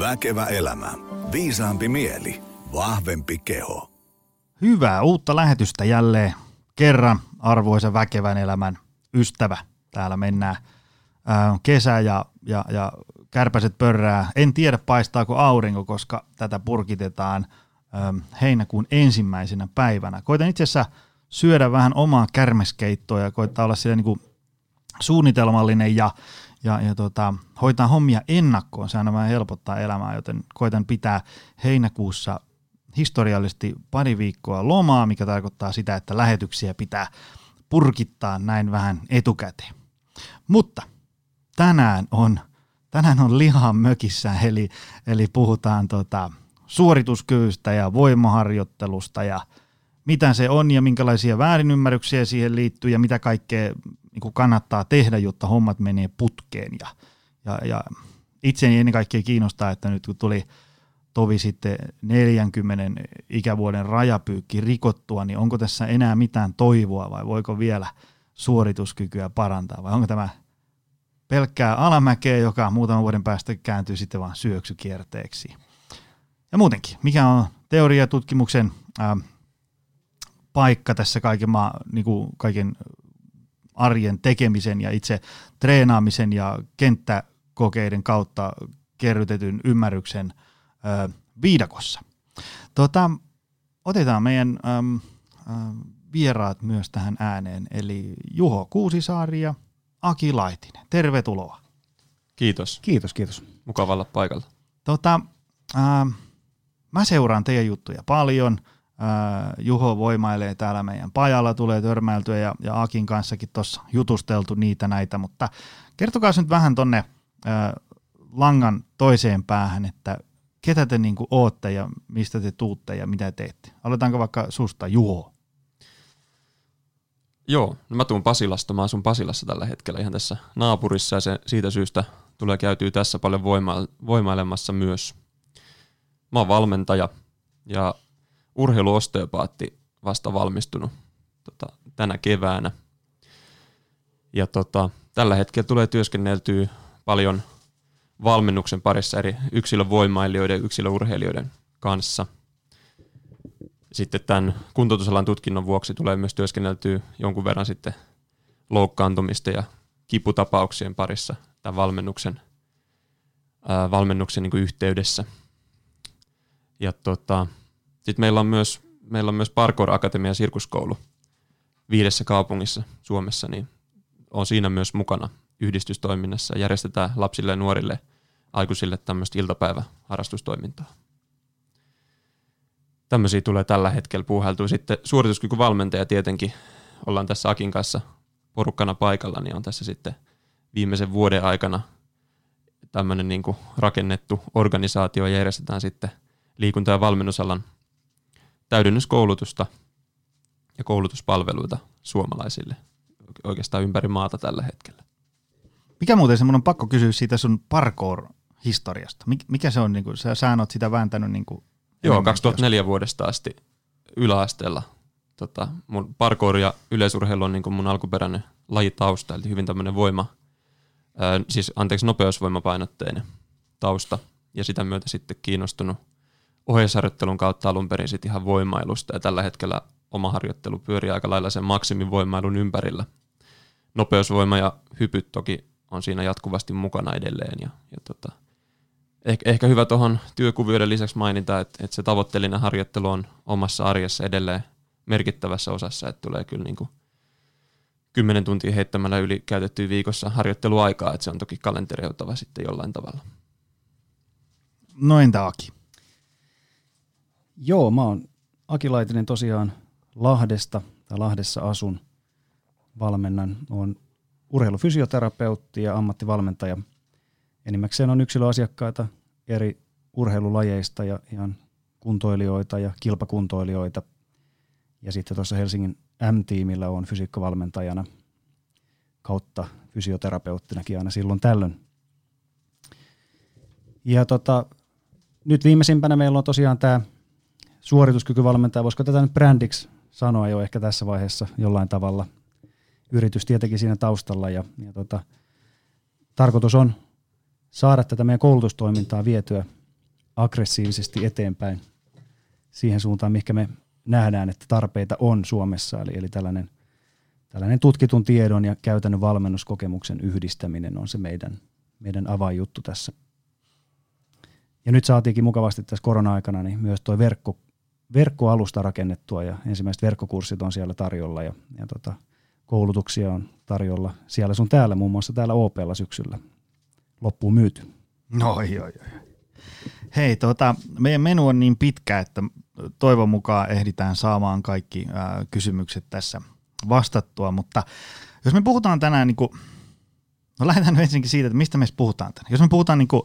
Väkevä elämä. Viisaampi mieli. Vahvempi keho. Hyvää uutta lähetystä jälleen kerran, arvoisa väkevän elämän ystävä. Täällä mennään ää, kesä ja, ja, ja kärpäset pörrää. En tiedä paistaako aurinko, koska tätä purkitetaan heinäkuun ensimmäisenä päivänä. Koitan itse asiassa syödä vähän omaa kärmeskeittoa ja koittaa olla siellä niin suunnitelmallinen ja, ja, ja tota, hoitaa hommia ennakkoon. Se aina vähän helpottaa elämää, joten koitan pitää heinäkuussa historiallisesti pari viikkoa lomaa, mikä tarkoittaa sitä, että lähetyksiä pitää purkittaa näin vähän etukäteen. Mutta tänään on, tänään on lihan mökissä, eli, eli puhutaan tota, suorituskyvystä ja voimaharjoittelusta ja mitä se on ja minkälaisia väärinymmärryksiä siihen liittyy ja mitä kaikkea niin kuin kannattaa tehdä, jotta hommat menee putkeen. Ja, ja, ja itseäni ennen kaikkea kiinnostaa, että nyt kun tuli tovi sitten 40 ikävuoden rajapyykki rikottua, niin onko tässä enää mitään toivoa vai voiko vielä suorituskykyä parantaa vai onko tämä pelkkää alamäkeä, joka muutaman vuoden päästä kääntyy sitten vaan syöksykierteeksi. Ja muutenkin, mikä on teoria tutkimuksen ää, paikka tässä kaiken, maa, niin kuin kaiken arjen tekemisen ja itse treenaamisen ja kenttäkokeiden kautta kerrytetyn ymmärryksen ö, viidakossa. Tota, otetaan meidän ö, ö, vieraat myös tähän ääneen, eli Juho Kuusisaari ja Aki Laitinen. Tervetuloa. Kiitos. Kiitos, kiitos. Mukava olla paikalla. Tota, ö, mä seuraan teidän juttuja paljon – Juho voimailee täällä meidän pajalla, tulee törmäiltyä ja, ja Akin kanssakin tuossa jutusteltu niitä näitä, mutta kertokaa nyt vähän tonne langan toiseen päähän, että ketä te niinku ootte ja mistä te tuutte ja mitä teette. Aloitaanko vaikka susta Juho? Joo, no mä tuun Pasilasta, mä asun Pasilassa tällä hetkellä ihan tässä naapurissa ja se siitä syystä tulee käytyy tässä paljon voima- voimailemassa myös. Mä oon valmentaja ja urheiluosteopaatti vasta valmistunut tota, tänä keväänä. Ja tota, tällä hetkellä tulee työskenneltyä paljon valmennuksen parissa eri yksilövoimailijoiden ja yksilöurheilijoiden kanssa. Sitten tämän kuntoutusalan tutkinnon vuoksi tulee myös työskenneltyä jonkun verran sitten loukkaantumista ja kiputapauksien parissa tämän valmennuksen, ää, valmennuksen niin yhteydessä. Ja tota, sitten meillä on myös, meillä on myös Parkour Akatemia sirkuskoulu viidessä kaupungissa Suomessa, niin on siinä myös mukana yhdistystoiminnassa. Järjestetään lapsille ja nuorille aikuisille tämmöistä iltapäiväharrastustoimintaa. Tämmöisiä tulee tällä hetkellä puuhailtua. Sitten suorituskykyvalmentaja tietenkin, ollaan tässä Akin kanssa porukkana paikalla, niin on tässä sitten viimeisen vuoden aikana tämmöinen niin rakennettu organisaatio ja järjestetään sitten liikunta- ja valmennusalan täydennyskoulutusta ja koulutuspalveluita suomalaisille oikeastaan ympäri maata tällä hetkellä. Mikä muuten semmoinen pakko kysyä siitä sun parkour-historiasta? Mikä se on, niin kuin, sä, sä oot sitä vääntänyt niin kuin Joo, 2004 vuodesta asti yläasteella. Tota, mun parkour ja yleisurheilu on niin kuin mun alkuperäinen lajitausta, eli hyvin tämmöinen voima, ää, siis anteeksi nopeusvoimapainotteinen tausta, ja sitä myötä sitten kiinnostunut ohjeisharjoittelun kautta alun perin sit ihan voimailusta ja tällä hetkellä oma harjoittelu pyörii aika lailla sen maksimivoimailun ympärillä. Nopeusvoima ja hypyt toki on siinä jatkuvasti mukana edelleen ja, ja tota, ehkä, ehkä hyvä tuohon työkuvioiden lisäksi mainita, että, että se tavoitteellinen harjoittelu on omassa arjessa edelleen merkittävässä osassa, että tulee kyllä niin kuin 10 tuntia heittämällä yli käytettyä viikossa harjoitteluaikaa, että se on toki kalenterioitava sitten jollain tavalla. No entä Aki? Joo, mä oon Aki Laitinen tosiaan Lahdesta, tai Lahdessa asun, valmennan. Oon urheilufysioterapeutti ja ammattivalmentaja. Enimmäkseen on yksilöasiakkaita eri urheilulajeista ja ihan kuntoilijoita ja kilpakuntoilijoita. Ja sitten tuossa Helsingin M-tiimillä on fysiikkavalmentajana kautta fysioterapeuttinakin aina silloin tällöin. Ja tota, nyt viimeisimpänä meillä on tosiaan tämä suorituskykyvalmentaja, voisiko tätä nyt brändiksi sanoa jo ehkä tässä vaiheessa jollain tavalla. Yritys tietenkin siinä taustalla ja, ja tota, tarkoitus on saada tätä meidän koulutustoimintaa vietyä aggressiivisesti eteenpäin siihen suuntaan, mikä me nähdään, että tarpeita on Suomessa. Eli, eli tällainen, tällainen tutkitun tiedon ja käytännön valmennuskokemuksen yhdistäminen on se meidän, meidän avainjuttu tässä. Ja nyt saatiinkin mukavasti tässä korona-aikana niin myös tuo verkko, verkkoalusta rakennettua ja ensimmäiset verkkokurssit on siellä tarjolla ja, ja tota, koulutuksia on tarjolla siellä sun täällä, muun muassa täällä OPlla syksyllä loppuun myyty. No, oi, oi, oi. Hei, tota, meidän menu on niin pitkä, että toivon mukaan ehditään saamaan kaikki ää, kysymykset tässä vastattua, mutta jos me puhutaan tänään, niin kuin, no lähdetään nyt ensinnäkin siitä, että mistä me puhutaan tänään. Jos me puhutaan niin kuin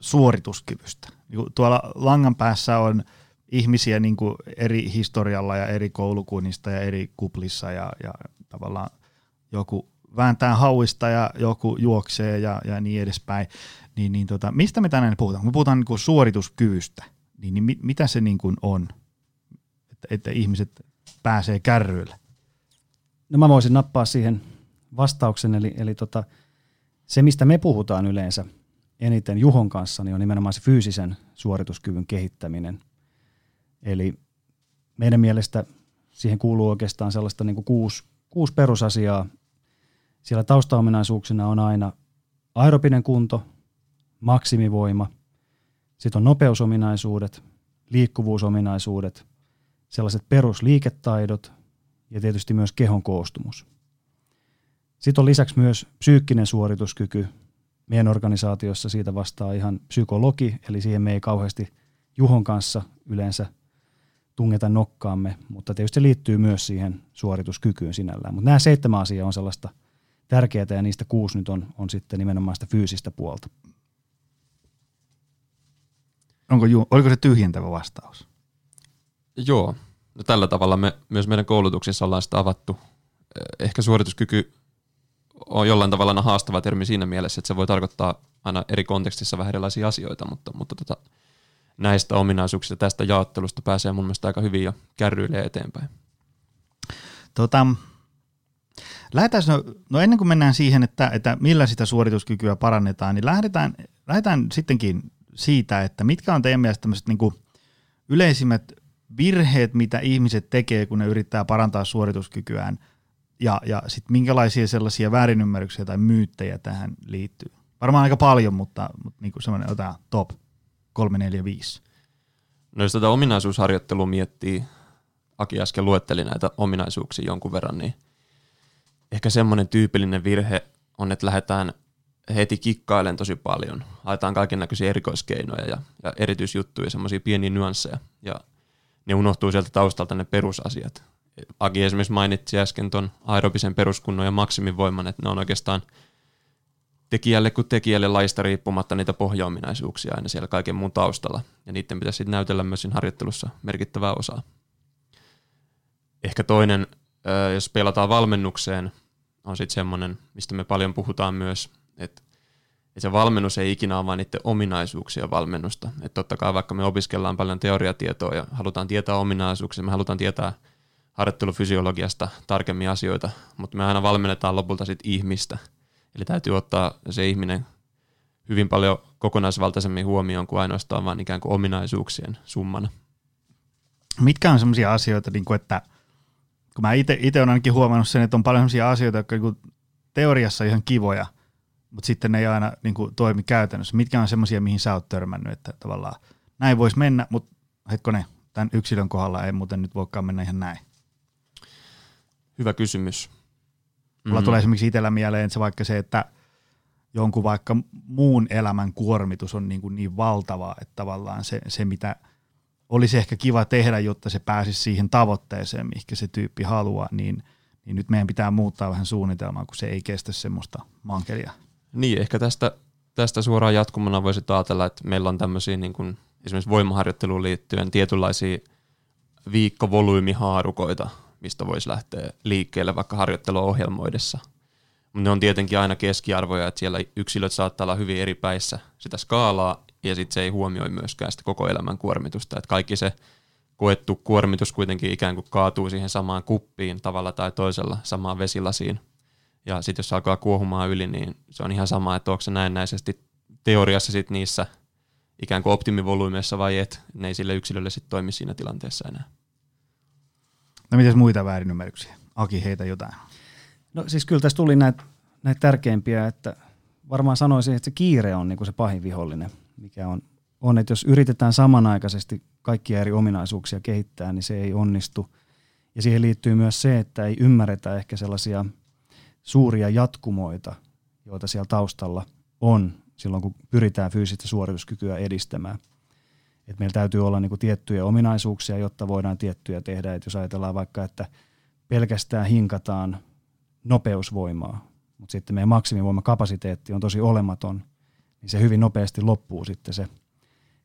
suorituskyvystä, niin kuin tuolla langan päässä on ihmisiä niin kuin eri historialla ja eri koulukunnista ja eri kuplissa ja, ja tavallaan joku vääntää hauista ja joku juoksee ja, ja niin edespäin. Niin, niin tota, mistä me tänään puhutaan? Me puhutaan niin kuin suorituskyvystä. Niin, niin mit, mitä se niin kuin on, että, että ihmiset pääsee kärryille? No mä voisin nappaa siihen vastauksen, eli, eli tota, se mistä me puhutaan yleensä eniten Juhon kanssa, niin on nimenomaan se fyysisen suorituskyvyn kehittäminen. Eli meidän mielestä siihen kuuluu oikeastaan sellaista niin kuin kuusi, kuusi perusasiaa. Siellä taustaominaisuuksina on aina aerobinen kunto, maksimivoima, sitten on nopeusominaisuudet, liikkuvuusominaisuudet, sellaiset perusliiketaidot ja tietysti myös kehon koostumus. Sitten on lisäksi myös psyykkinen suorituskyky. Meidän organisaatiossa siitä vastaa ihan psykologi, eli siihen me ei kauheasti Juhon kanssa yleensä tungeta nokkaamme, mutta tietysti se liittyy myös siihen suorituskykyyn sinällään. Mutta nämä seitsemän asiaa on sellaista tärkeää ja niistä kuusi nyt on, on sitten nimenomaan sitä fyysistä puolta. Onko, oliko se tyhjentävä vastaus? Joo. No, tällä tavalla me myös meidän koulutuksissa ollaan sitä avattu. Eh, ehkä suorituskyky on jollain tavalla haastava termi siinä mielessä, että se voi tarkoittaa aina eri kontekstissa vähän erilaisia asioita, mutta, mutta tota, näistä ominaisuuksista tästä jaottelusta pääsee mun mielestä aika hyvin jo kärryille eteenpäin. Tota, lähdetään, no, no ennen kuin mennään siihen, että, että millä sitä suorituskykyä parannetaan, niin lähdetään, lähdetään sittenkin siitä, että mitkä on teidän mielestä tämmöiset niin yleisimmät virheet, mitä ihmiset tekee, kun ne yrittää parantaa suorituskykyään, ja, ja sitten minkälaisia sellaisia väärinymmärryksiä tai myyttejä tähän liittyy. Varmaan aika paljon, mutta, mutta niin semmoinen otetaan top 3, 4, 5. No jos tätä ominaisuusharjoittelua miettii, Aki äsken luetteli näitä ominaisuuksia jonkun verran, niin ehkä semmoinen tyypillinen virhe on, että lähdetään heti kikkailen tosi paljon. Haetaan kaiken näköisiä erikoiskeinoja ja, ja erityisjuttuja, semmoisia pieniä nyansseja. Ja ne unohtuu sieltä taustalta ne perusasiat. Agi esimerkiksi mainitsi äsken tuon aerobisen peruskunnon ja maksimivoiman, että ne on oikeastaan tekijälle kuin tekijälle laista riippumatta niitä pohjaominaisuuksia aina siellä kaiken muun taustalla. Ja niiden pitäisi sitten näytellä myös siinä harjoittelussa merkittävää osaa. Ehkä toinen, jos pelataan valmennukseen, on sitten semmoinen, mistä me paljon puhutaan myös, että et se valmennus ei ikinä ole vain niiden ominaisuuksia valmennusta. Että totta kai vaikka me opiskellaan paljon teoriatietoa ja halutaan tietää ominaisuuksia, me halutaan tietää harjoittelufysiologiasta tarkemmin asioita, mutta me aina valmennetaan lopulta sitten ihmistä. Eli täytyy ottaa se ihminen hyvin paljon kokonaisvaltaisemmin huomioon kuin ainoastaan vain ikään kuin ominaisuuksien summana. Mitkä on sellaisia asioita, niin kuin että kun mä itse olen ainakin huomannut sen, että on paljon sellaisia asioita, jotka niin teoriassa ihan kivoja – mutta sitten ne ei aina niin kuin, toimi käytännössä. Mitkä on semmoisia, mihin sä oot törmännyt, että tavallaan näin voisi mennä, mutta hetkonen, tämän yksilön kohdalla ei muuten nyt voikaan mennä ihan näin. Hyvä kysymys. Mulla mm. tulee esimerkiksi itsellä mieleen että se vaikka se, että jonkun vaikka muun elämän kuormitus on niin, kuin niin valtava, että tavallaan se, se, mitä olisi ehkä kiva tehdä, jotta se pääsisi siihen tavoitteeseen, mihinkä se tyyppi haluaa, niin, niin nyt meidän pitää muuttaa vähän suunnitelmaa, kun se ei kestä semmoista mankelia. Niin, ehkä tästä, tästä suoraan jatkumana voisi ajatella, että meillä on tämmöisiä niin kuin esimerkiksi voimaharjoitteluun liittyen tietynlaisia viikkovolyymihaarukoita, mistä voisi lähteä liikkeelle vaikka harjoitteluohjelmoidessa. Mutta ne on tietenkin aina keskiarvoja, että siellä yksilöt saattaa olla hyvin eri päissä sitä skaalaa, ja sitten se ei huomioi myöskään sitä koko elämän kuormitusta. Että kaikki se koettu kuormitus kuitenkin ikään kuin kaatuu siihen samaan kuppiin tavalla tai toisella, samaan vesilasiin. Ja sitten jos alkaa kuohumaan yli, niin se on ihan sama, että onko se näennäisesti teoriassa sit niissä ikään kuin optimivolyymeissa vai et, ne ei sille yksilölle sitten toimi siinä tilanteessa enää. No mitäs muita väärinymmärryksiä? Aki, heitä jotain. No siis kyllä tässä tuli näitä, näitä tärkeimpiä, että varmaan sanoisin, että se kiire on niin se pahin vihollinen, mikä on, on, että jos yritetään samanaikaisesti kaikkia eri ominaisuuksia kehittää, niin se ei onnistu. Ja siihen liittyy myös se, että ei ymmärretä ehkä sellaisia suuria jatkumoita, joita siellä taustalla on silloin, kun pyritään fyysistä suorituskykyä edistämään. Et meillä täytyy olla niinku tiettyjä ominaisuuksia, jotta voidaan tiettyjä tehdä. Et jos ajatellaan vaikka, että pelkästään hinkataan nopeusvoimaa, mutta sitten meidän maksimivoimakapasiteetti on tosi olematon, niin se hyvin nopeasti loppuu sitten se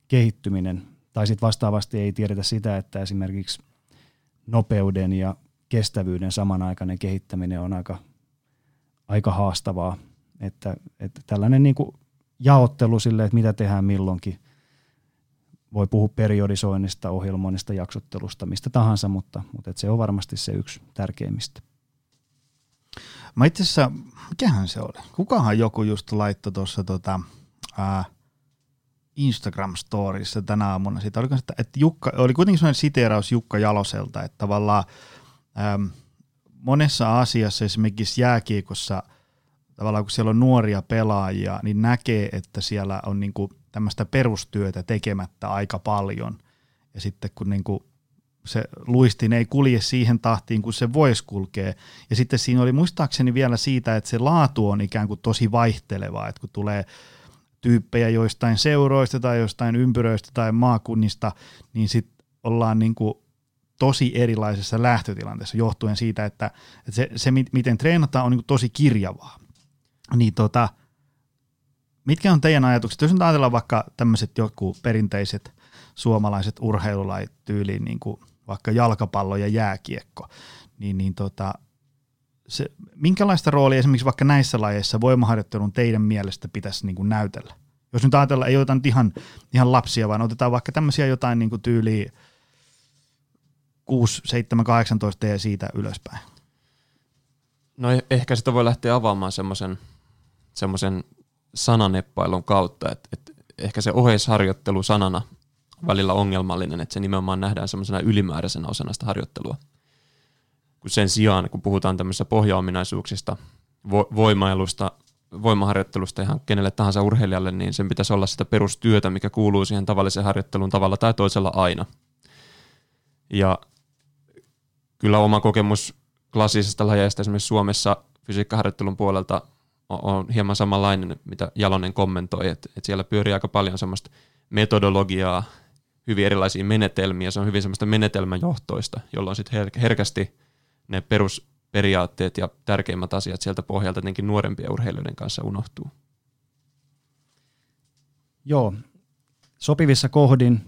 kehittyminen. Tai sitten vastaavasti ei tiedetä sitä, että esimerkiksi nopeuden ja kestävyyden samanaikainen kehittäminen on aika, aika haastavaa. Että, että tällainen niin kuin jaottelu sille, että mitä tehdään milloinkin, voi puhua periodisoinnista, ohjelmoinnista, jaksottelusta, mistä tahansa, mutta, mutta että se on varmasti se yksi tärkeimmistä. Mä itse asiassa, mikähän se oli? Kukahan joku just laittoi tuossa tota, Instagram-storissa tänä aamuna siitä, oliko se, että Jukka, oli kuitenkin sellainen siteeraus Jukka Jaloselta, että tavallaan äm, monessa asiassa, esimerkiksi jääkiekossa, tavallaan kun siellä on nuoria pelaajia, niin näkee, että siellä on niinku tämmöistä perustyötä tekemättä aika paljon. Ja sitten kun niinku se luistin ei kulje siihen tahtiin, kun se voisi kulkea. Ja sitten siinä oli muistaakseni vielä siitä, että se laatu on ikään kuin tosi vaihtelevaa, että kun tulee tyyppejä joistain seuroista tai jostain ympyröistä tai maakunnista, niin sitten ollaan niin kuin tosi erilaisessa lähtötilanteessa johtuen siitä, että, että se, se, miten treenataan, on niin kuin tosi kirjavaa. Niin tota, mitkä on teidän ajatukset? Jos nyt ajatellaan vaikka tämmöiset joku perinteiset suomalaiset urheilulait tyyliin niin kuin vaikka jalkapallo ja jääkiekko, niin, niin tota, se, minkälaista roolia esimerkiksi vaikka näissä lajeissa voimaharjoittelun teidän mielestä pitäisi niin kuin näytellä? Jos nyt ajatellaan, ei oteta ihan, ihan lapsia, vaan otetaan vaikka tämmöisiä jotain niin kuin tyyliä 6, 7, 18 ja siitä ylöspäin. No eh, ehkä sitä voi lähteä avaamaan semmoisen semmoisen sananeppailun kautta, että, että ehkä se oheisharjoittelu sanana välillä ongelmallinen, että se nimenomaan nähdään semmoisena ylimääräisenä osana sitä harjoittelua. Kun sen sijaan, kun puhutaan tämmöisistä pohjaominaisuuksista, vo- voimailusta, voimaharjoittelusta ihan kenelle tahansa urheilijalle, niin sen pitäisi olla sitä perustyötä, mikä kuuluu siihen tavalliseen harjoitteluun tavalla tai toisella aina. Ja kyllä oma kokemus klassisesta lajeista esimerkiksi Suomessa fysiikkaharjoittelun puolelta on hieman samanlainen, mitä Jalonen kommentoi, että, että siellä pyörii aika paljon semmoista metodologiaa, hyvin erilaisia menetelmiä, se on hyvin semmoista menetelmäjohtoista, jolloin sitten herkästi ne perusperiaatteet ja tärkeimmät asiat sieltä pohjalta jotenkin nuorempien urheilijoiden kanssa unohtuu. Joo, sopivissa kohdin,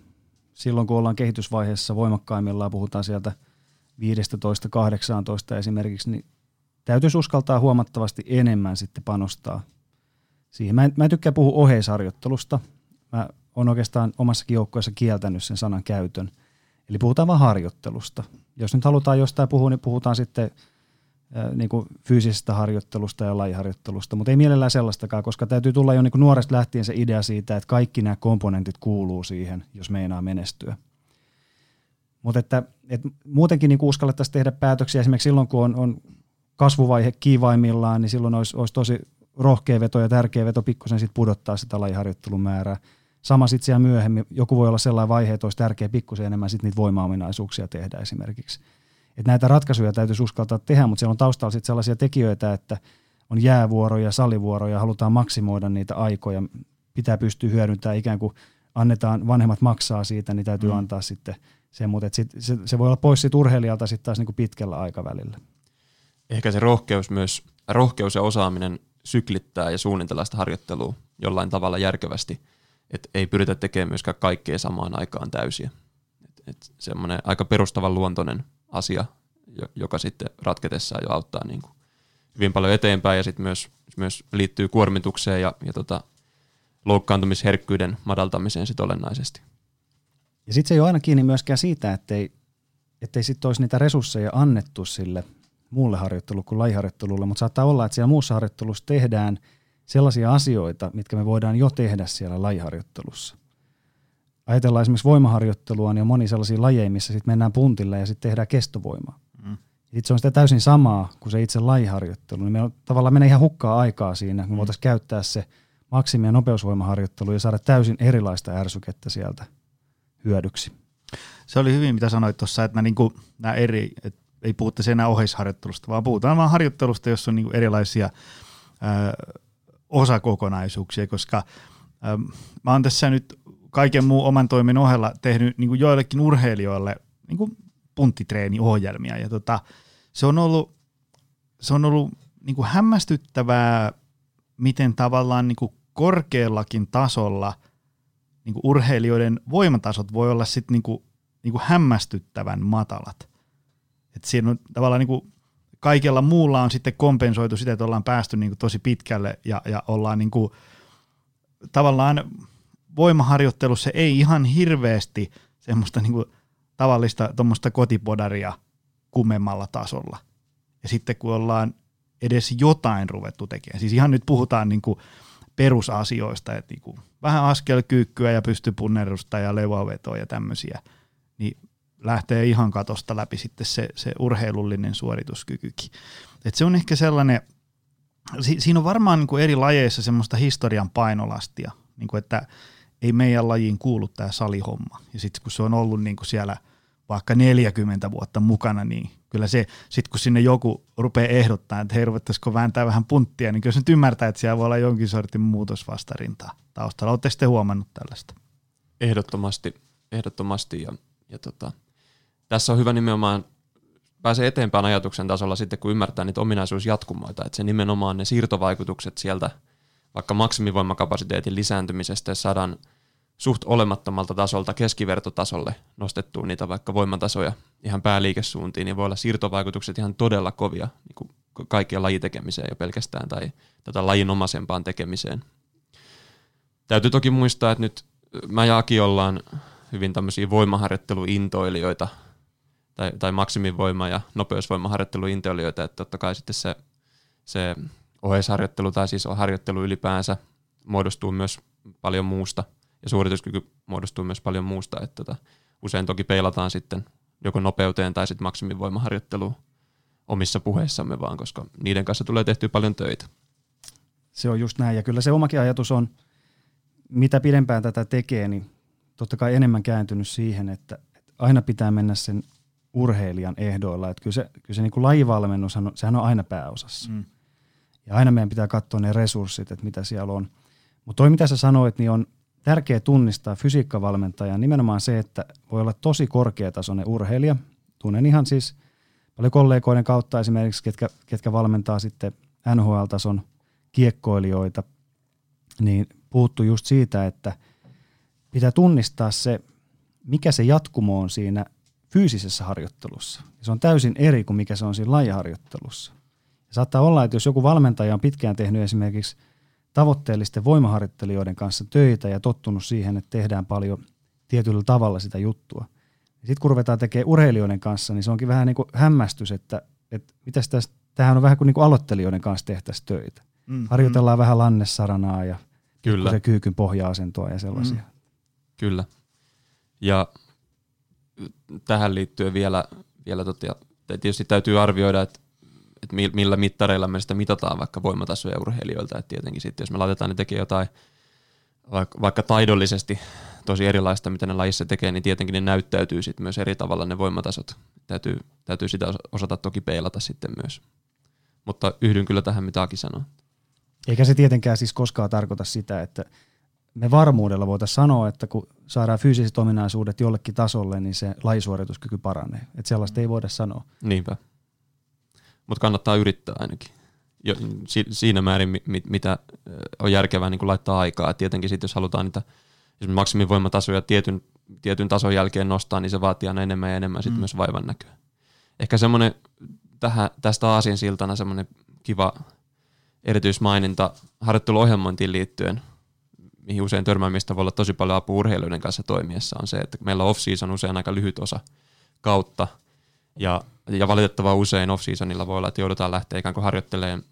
silloin kun ollaan kehitysvaiheessa voimakkaimmillaan, puhutaan sieltä 15-18 esimerkiksi, niin täytyisi uskaltaa huomattavasti enemmän sitten panostaa siihen. Mä en, mä en tykkää puhua oheisharjoittelusta. Mä oon oikeastaan omassakin joukkueessa kieltänyt sen sanan käytön. Eli puhutaan vain harjoittelusta. Jos nyt halutaan jostain puhua, niin puhutaan sitten äh, niin kuin fyysisestä harjoittelusta ja lajiharjoittelusta, mutta ei mielellään sellaistakaan, koska täytyy tulla jo niin kuin nuoresta lähtien se idea siitä, että kaikki nämä komponentit kuuluu siihen, jos meinaa menestyä. Mutta että, että muutenkin niin uskallettaisiin tehdä päätöksiä esimerkiksi silloin, kun on, on kasvuvaihe kiivaimmillaan, niin silloin olisi, olisi tosi rohkea veto ja tärkeä veto pikkusen sit pudottaa sitä lajiharjoittelun määrää. Sama sitten siellä myöhemmin, joku voi olla sellainen vaihe, että olisi tärkeä pikkusen enemmän sit niitä voimaominaisuuksia tehdä esimerkiksi. Et näitä ratkaisuja täytyisi uskaltaa tehdä, mutta siellä on taustalla sitten sellaisia tekijöitä, että on jäävuoroja, salivuoroja, halutaan maksimoida niitä aikoja, pitää pystyä hyödyntämään ikään kuin annetaan, vanhemmat maksaa siitä, niin täytyy mm. antaa sitten se, mutta sit, se, se voi olla pois siitä urheilijalta sitten taas niin kuin pitkällä aikavälillä ehkä se rohkeus myös, rohkeus ja osaaminen syklittää ja suunnitella sitä harjoittelua jollain tavalla järkevästi, että ei pyritä tekemään myöskään kaikkea samaan aikaan täysiä. Et, et semmoinen aika perustavan luontoinen asia, joka sitten ratketessaan jo auttaa niin kuin hyvin paljon eteenpäin ja sitten myös, myös liittyy kuormitukseen ja, ja tota, loukkaantumisherkkyyden madaltamiseen sit olennaisesti. Ja sitten se ei ole aina kiinni myöskään siitä, ettei, ettei sitten olisi niitä resursseja annettu sille – muulle harjoittelulle kuin lajiharjoittelulle, mutta saattaa olla, että siellä muussa harjoittelussa tehdään sellaisia asioita, mitkä me voidaan jo tehdä siellä lajiharjoittelussa. ajatellaan esimerkiksi voimaharjoittelua, niin on moni sellaisia lajeja, missä sitten mennään puntille ja sitten tehdään kestovoimaa. Mm. Sitten se on sitä täysin samaa kuin se itse lajiharjoittelu. Niin me on, tavallaan menee ihan hukkaa aikaa siinä, kun mm. voitaisiin käyttää se maksimi- ja nopeusvoimaharjoittelu ja saada täysin erilaista ärsykettä sieltä hyödyksi. Se oli hyvin, mitä sanoit tuossa, että nämä, niin nämä eri, että ei puhuta enää oheisharjoittelusta, vaan puhutaan vaan harjoittelusta, jossa on niin erilaisia ö, osakokonaisuuksia, koska ö, mä oon tässä nyt kaiken muun oman toimen ohella tehnyt niin kuin joillekin urheilijoille niin kuin puntitreeniohjelmia. Ja tota, se on ollut, se on ollut niin kuin hämmästyttävää, miten tavallaan niin kuin korkeallakin tasolla niin kuin urheilijoiden voimatasot voi olla sitten niin kuin, niin kuin hämmästyttävän matalat. Et siinä on tavallaan niin kuin kaikella muulla on sitten kompensoitu sitä, että ollaan päästy niin kuin tosi pitkälle ja, ja ollaan niin kuin, tavallaan voimaharjoittelussa ei ihan hirveästi semmoista niin kuin tavallista tuommoista kotipodaria kummemmalla tasolla. Ja sitten kun ollaan edes jotain ruvettu tekemään, siis ihan nyt puhutaan niin kuin perusasioista, että niin kuin vähän askelkyykkyä ja pystypunnerusta ja leuavetoa ja tämmöisiä, niin lähtee ihan katosta läpi sitten se, se urheilullinen suorituskykykin. Et se on ehkä sellainen, si, siinä on varmaan niin kuin eri lajeissa semmoista historian painolastia, niin kuin että ei meidän lajiin kuulu tämä salihomma. Ja sitten kun se on ollut niin kuin siellä vaikka 40 vuotta mukana, niin kyllä se, sitten kun sinne joku rupeaa ehdottaa, että hei ruvettaisiko vääntää vähän punttia, niin kyllä se nyt ymmärtää, että siellä voi olla jonkin sortin muutosvastarintaa taustalla. Olette sitten huomannut tällaista? Ehdottomasti, ehdottomasti ja, ja tota, tässä on hyvä nimenomaan pääsee eteenpäin ajatuksen tasolla sitten, kun ymmärtää niitä ominaisuusjatkumoita, että se nimenomaan ne siirtovaikutukset sieltä vaikka maksimivoimakapasiteetin lisääntymisestä, saadaan suht olemattomalta tasolta keskivertotasolle nostettua niitä vaikka voimatasoja ihan pääliikesuuntiin, niin voi olla siirtovaikutukset ihan todella kovia niin kuin kaikkien lajitekemiseen jo pelkästään tai tätä lajinomaisempaan tekemiseen. Täytyy toki muistaa, että nyt mä ja Aki ollaan hyvin tämmöisiä voimaharjoitteluintoilijoita tai, tai maksimivoima- ja nopeusvoimaharjoitteluintoilijoita, että totta kai sitten se, se oheisharjoittelu tai siis harjoittelu ylipäänsä muodostuu myös paljon muusta ja suorituskyky muodostuu myös paljon muusta, että tota, usein toki peilataan sitten joko nopeuteen tai sitten maksimivoimaharjoitteluun omissa puheissamme vaan, koska niiden kanssa tulee tehtyä paljon töitä. Se on just näin ja kyllä se omakin ajatus on, mitä pidempään tätä tekee, niin totta kai enemmän kääntynyt siihen, että aina pitää mennä sen urheilijan ehdoilla. Että kyllä se, kyllä se niin kuin lajivalmennus, sehän on aina pääosassa. Mm. Ja aina meidän pitää katsoa ne resurssit, että mitä siellä on. Mutta toi mitä sä sanoit, niin on tärkeää tunnistaa fysiikkavalmentajan nimenomaan se, että voi olla tosi korkeatasoinen urheilija. Tunnen ihan siis paljon kollegoiden kautta esimerkiksi, ketkä, ketkä valmentaa sitten NHL-tason kiekkoilijoita, niin puhuttu just siitä, että pitää tunnistaa se, mikä se jatkumo on siinä fyysisessä harjoittelussa. Se on täysin eri kuin mikä se on siinä lajiharjoittelussa. Ja saattaa olla, että jos joku valmentaja on pitkään tehnyt esimerkiksi tavoitteellisten voimaharjoittelijoiden kanssa töitä ja tottunut siihen, että tehdään paljon tietyllä tavalla sitä juttua. Sitten kun ruvetaan tekemään urheilijoiden kanssa, niin se onkin vähän niin kuin hämmästys, että, että mitäs tästä, tämähän on vähän kuin, niin kuin aloittelijoiden kanssa tehtäisiin töitä. Mm, Harjoitellaan mm. vähän lannesaranaa ja Kyllä. se kyykyn pohja-asentoa ja sellaisia. Mm. Kyllä. Ja tähän liittyen vielä, vielä totia, tietysti täytyy arvioida, että että millä mittareilla me sitä mitataan vaikka voimatasoja urheilijoilta. että tietenkin sitten, jos me laitetaan ne tekee jotain vaikka, vaikka taidollisesti tosi erilaista, mitä ne lajissa tekee, niin tietenkin ne näyttäytyy sitten myös eri tavalla ne voimatasot. Täytyy, täytyy sitä osata toki peilata sitten myös. Mutta yhdyn kyllä tähän, mitä Aki sanoi. Eikä se tietenkään siis koskaan tarkoita sitä, että me varmuudella voitaisiin sanoa, että kun saadaan fyysiset ominaisuudet jollekin tasolle, niin se lajisuorituskyky paranee. Että sellaista ei voida sanoa. Niinpä mutta kannattaa yrittää ainakin. Jo, si, siinä määrin, mi, mitä on järkevää niin kuin laittaa aikaa. Et tietenkin sitten, jos halutaan niitä jos maksimivoimatasoja tietyn, tietyn tason jälkeen nostaa, niin se vaatii aina enemmän ja enemmän mm. myös vaivan näköä. Ehkä semmoinen tähän, tästä Aasian siltana semmoinen kiva erityismaininta harjoitteluohjelmointiin liittyen, mihin usein törmäämistä voi olla tosi paljon apua urheilijoiden kanssa toimiessa, on se, että meillä off-season usein aika lyhyt osa kautta, ja, ja valitettavan usein off-seasonilla voi olla, että joudutaan lähteä ikään kuin harjoittelemaan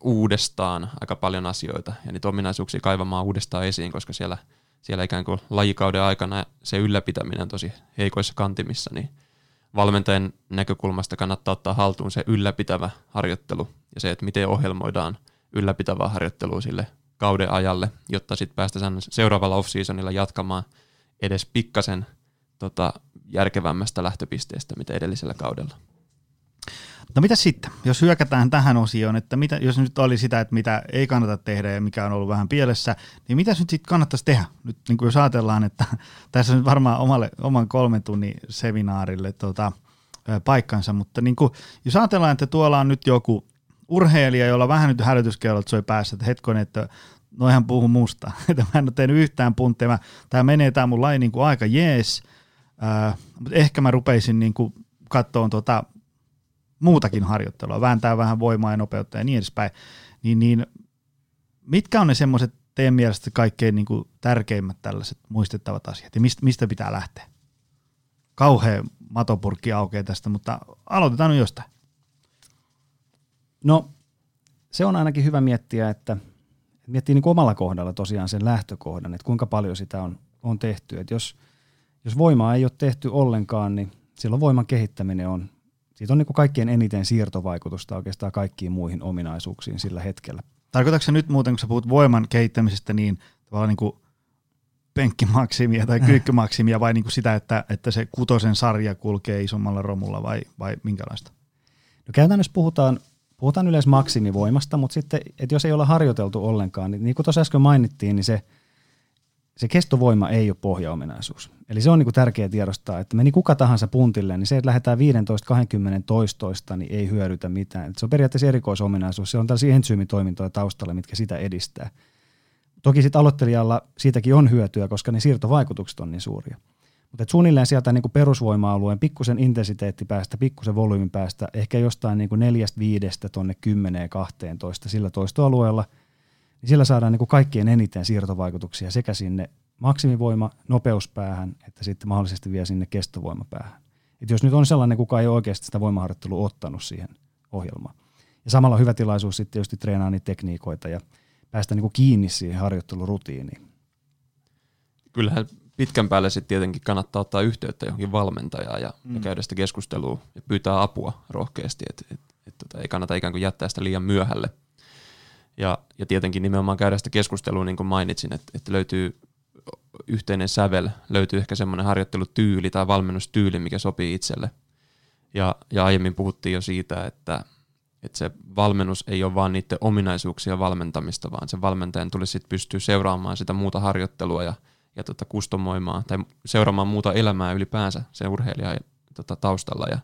uudestaan aika paljon asioita. Ja niitä ominaisuuksia kaivamaan uudestaan esiin, koska siellä, siellä ikään kuin lajikauden aikana se ylläpitäminen on tosi heikoissa kantimissa, niin valmentajan näkökulmasta kannattaa ottaa haltuun se ylläpitävä harjoittelu ja se, että miten ohjelmoidaan ylläpitävää harjoittelua sille kauden ajalle, jotta sitten päästään seuraavalla off-seasonilla jatkamaan edes pikkasen tota, järkevämmästä lähtöpisteestä, mitä edellisellä kaudella. No mitä sitten, jos hyökätään tähän osioon, että mitä, jos nyt oli sitä, että mitä ei kannata tehdä ja mikä on ollut vähän pielessä, niin mitä nyt sitten kannattaisi tehdä? Nyt niin kuin jos ajatellaan, että tässä on varmaan omalle, oman kolmen tunnin seminaarille tota, paikkansa, mutta niin kuin, jos ajatellaan, että tuolla on nyt joku urheilija, jolla vähän nyt hälytyskellot soi päässä, että hetkonen, että noihän puhuu musta, mä en ole tehnyt yhtään puntteja, tämä menee tämä mun laji niin kuin aika jees, äh, mutta ehkä mä rupeisin niin kuin katsoa tota muutakin harjoittelua, vääntää vähän voimaa ja nopeutta ja niin edespäin, niin, niin mitkä on ne semmoiset teidän mielestä kaikkein niin kuin tärkeimmät tällaiset muistettavat asiat? Ja mistä, mistä pitää lähteä? Kauhea matopurkki aukeaa tästä, mutta aloitetaan jostain. No se on ainakin hyvä miettiä, että miettii niin omalla kohdalla tosiaan sen lähtökohdan, että kuinka paljon sitä on, on tehty. Että jos, jos voimaa ei ole tehty ollenkaan, niin silloin voiman kehittäminen on, siitä on niin kuin kaikkien eniten siirtovaikutusta oikeastaan kaikkiin muihin ominaisuuksiin sillä hetkellä. Tarkoitatko nyt muuten, kun sä puhut voiman kehittämisestä, niin tavallaan niin kuin penkkimaksimia tai kyykkymaksimia vai niin kuin sitä, että, että se kutosen sarja kulkee isommalla romulla vai, vai minkälaista? No käytännössä puhutaan Puhutaan yleensä maksimivoimasta, mutta sitten, että jos ei olla harjoiteltu ollenkaan, niin, niin kuin tuossa äsken mainittiin, niin se, se kestovoima ei ole pohjaominaisuus. Eli se on niin kuin tärkeää tiedostaa, että meni kuka tahansa puntille, niin se, että lähdetään 15-20 toistoista, niin ei hyödytä mitään. Että se on periaatteessa erikoisominaisuus. Se on tällaisia entsyymitoimintoja taustalla, mitkä sitä edistää. Toki sitten aloittelijalla siitäkin on hyötyä, koska ne siirtovaikutukset on niin suuria. Mutta suunnilleen sieltä niin kuin perusvoima-alueen pikkusen intensiteettipäästä, pikkusen volyymin päästä, ehkä jostain niin kuin neljästä viidestä tuonne 10 12 sillä toistoalueella, niin sillä saadaan niin kuin kaikkien eniten siirtovaikutuksia sekä sinne maksimivoima nopeuspäähän, että sitten mahdollisesti vielä sinne kestovoimapäähän. Et jos nyt on sellainen, kuka ei oikeasti sitä voimaharjoittelua ottanut siihen ohjelmaan. Ja samalla hyvä tilaisuus sitten tietysti treenaa niitä tekniikoita ja päästä niin kuin kiinni siihen harjoittelurutiiniin. Kyllähän pitkän päälle sitten tietenkin kannattaa ottaa yhteyttä johonkin valmentajaan ja, mm. ja käydä sitä keskustelua ja pyytää apua rohkeasti, että et, et, tota, ei kannata ikään kuin jättää sitä liian myöhälle. Ja, ja tietenkin nimenomaan käydä sitä keskustelua, niin kuin mainitsin, että, että löytyy yhteinen sävel, löytyy ehkä semmoinen harjoittelutyyli tai valmennustyyli, mikä sopii itselle. Ja, ja aiemmin puhuttiin jo siitä, että, että se valmennus ei ole vain niiden ominaisuuksia valmentamista, vaan se valmentajan tulisi sitten pystyä seuraamaan sitä muuta harjoittelua ja – ja tota, kustomoimaan tai seuraamaan muuta elämää ylipäänsä sen urheilijan tota, taustalla ja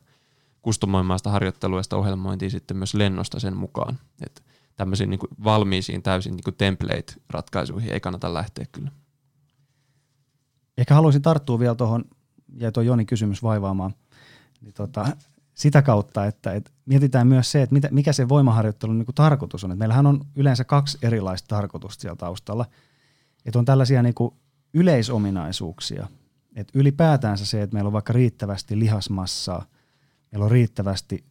kustomoimaan sitä harjoittelua ja sitä ohjelmointia sitten myös lennosta sen mukaan. Et tämmöisiin niin kuin valmiisiin täysin niin kuin template-ratkaisuihin ei kannata lähteä kyllä. Ehkä haluaisin tarttua vielä tuohon, ja tuo Joni kysymys vaivaamaan, niin tota, sitä kautta, että, että mietitään myös se, että mikä se voimaharjoittelun niin kuin tarkoitus on. Et meillähän on yleensä kaksi erilaista tarkoitusta siellä taustalla. Että on tällaisia niin kuin yleisominaisuuksia. Et ylipäätänsä se, että meillä on vaikka riittävästi lihasmassaa, meillä on riittävästi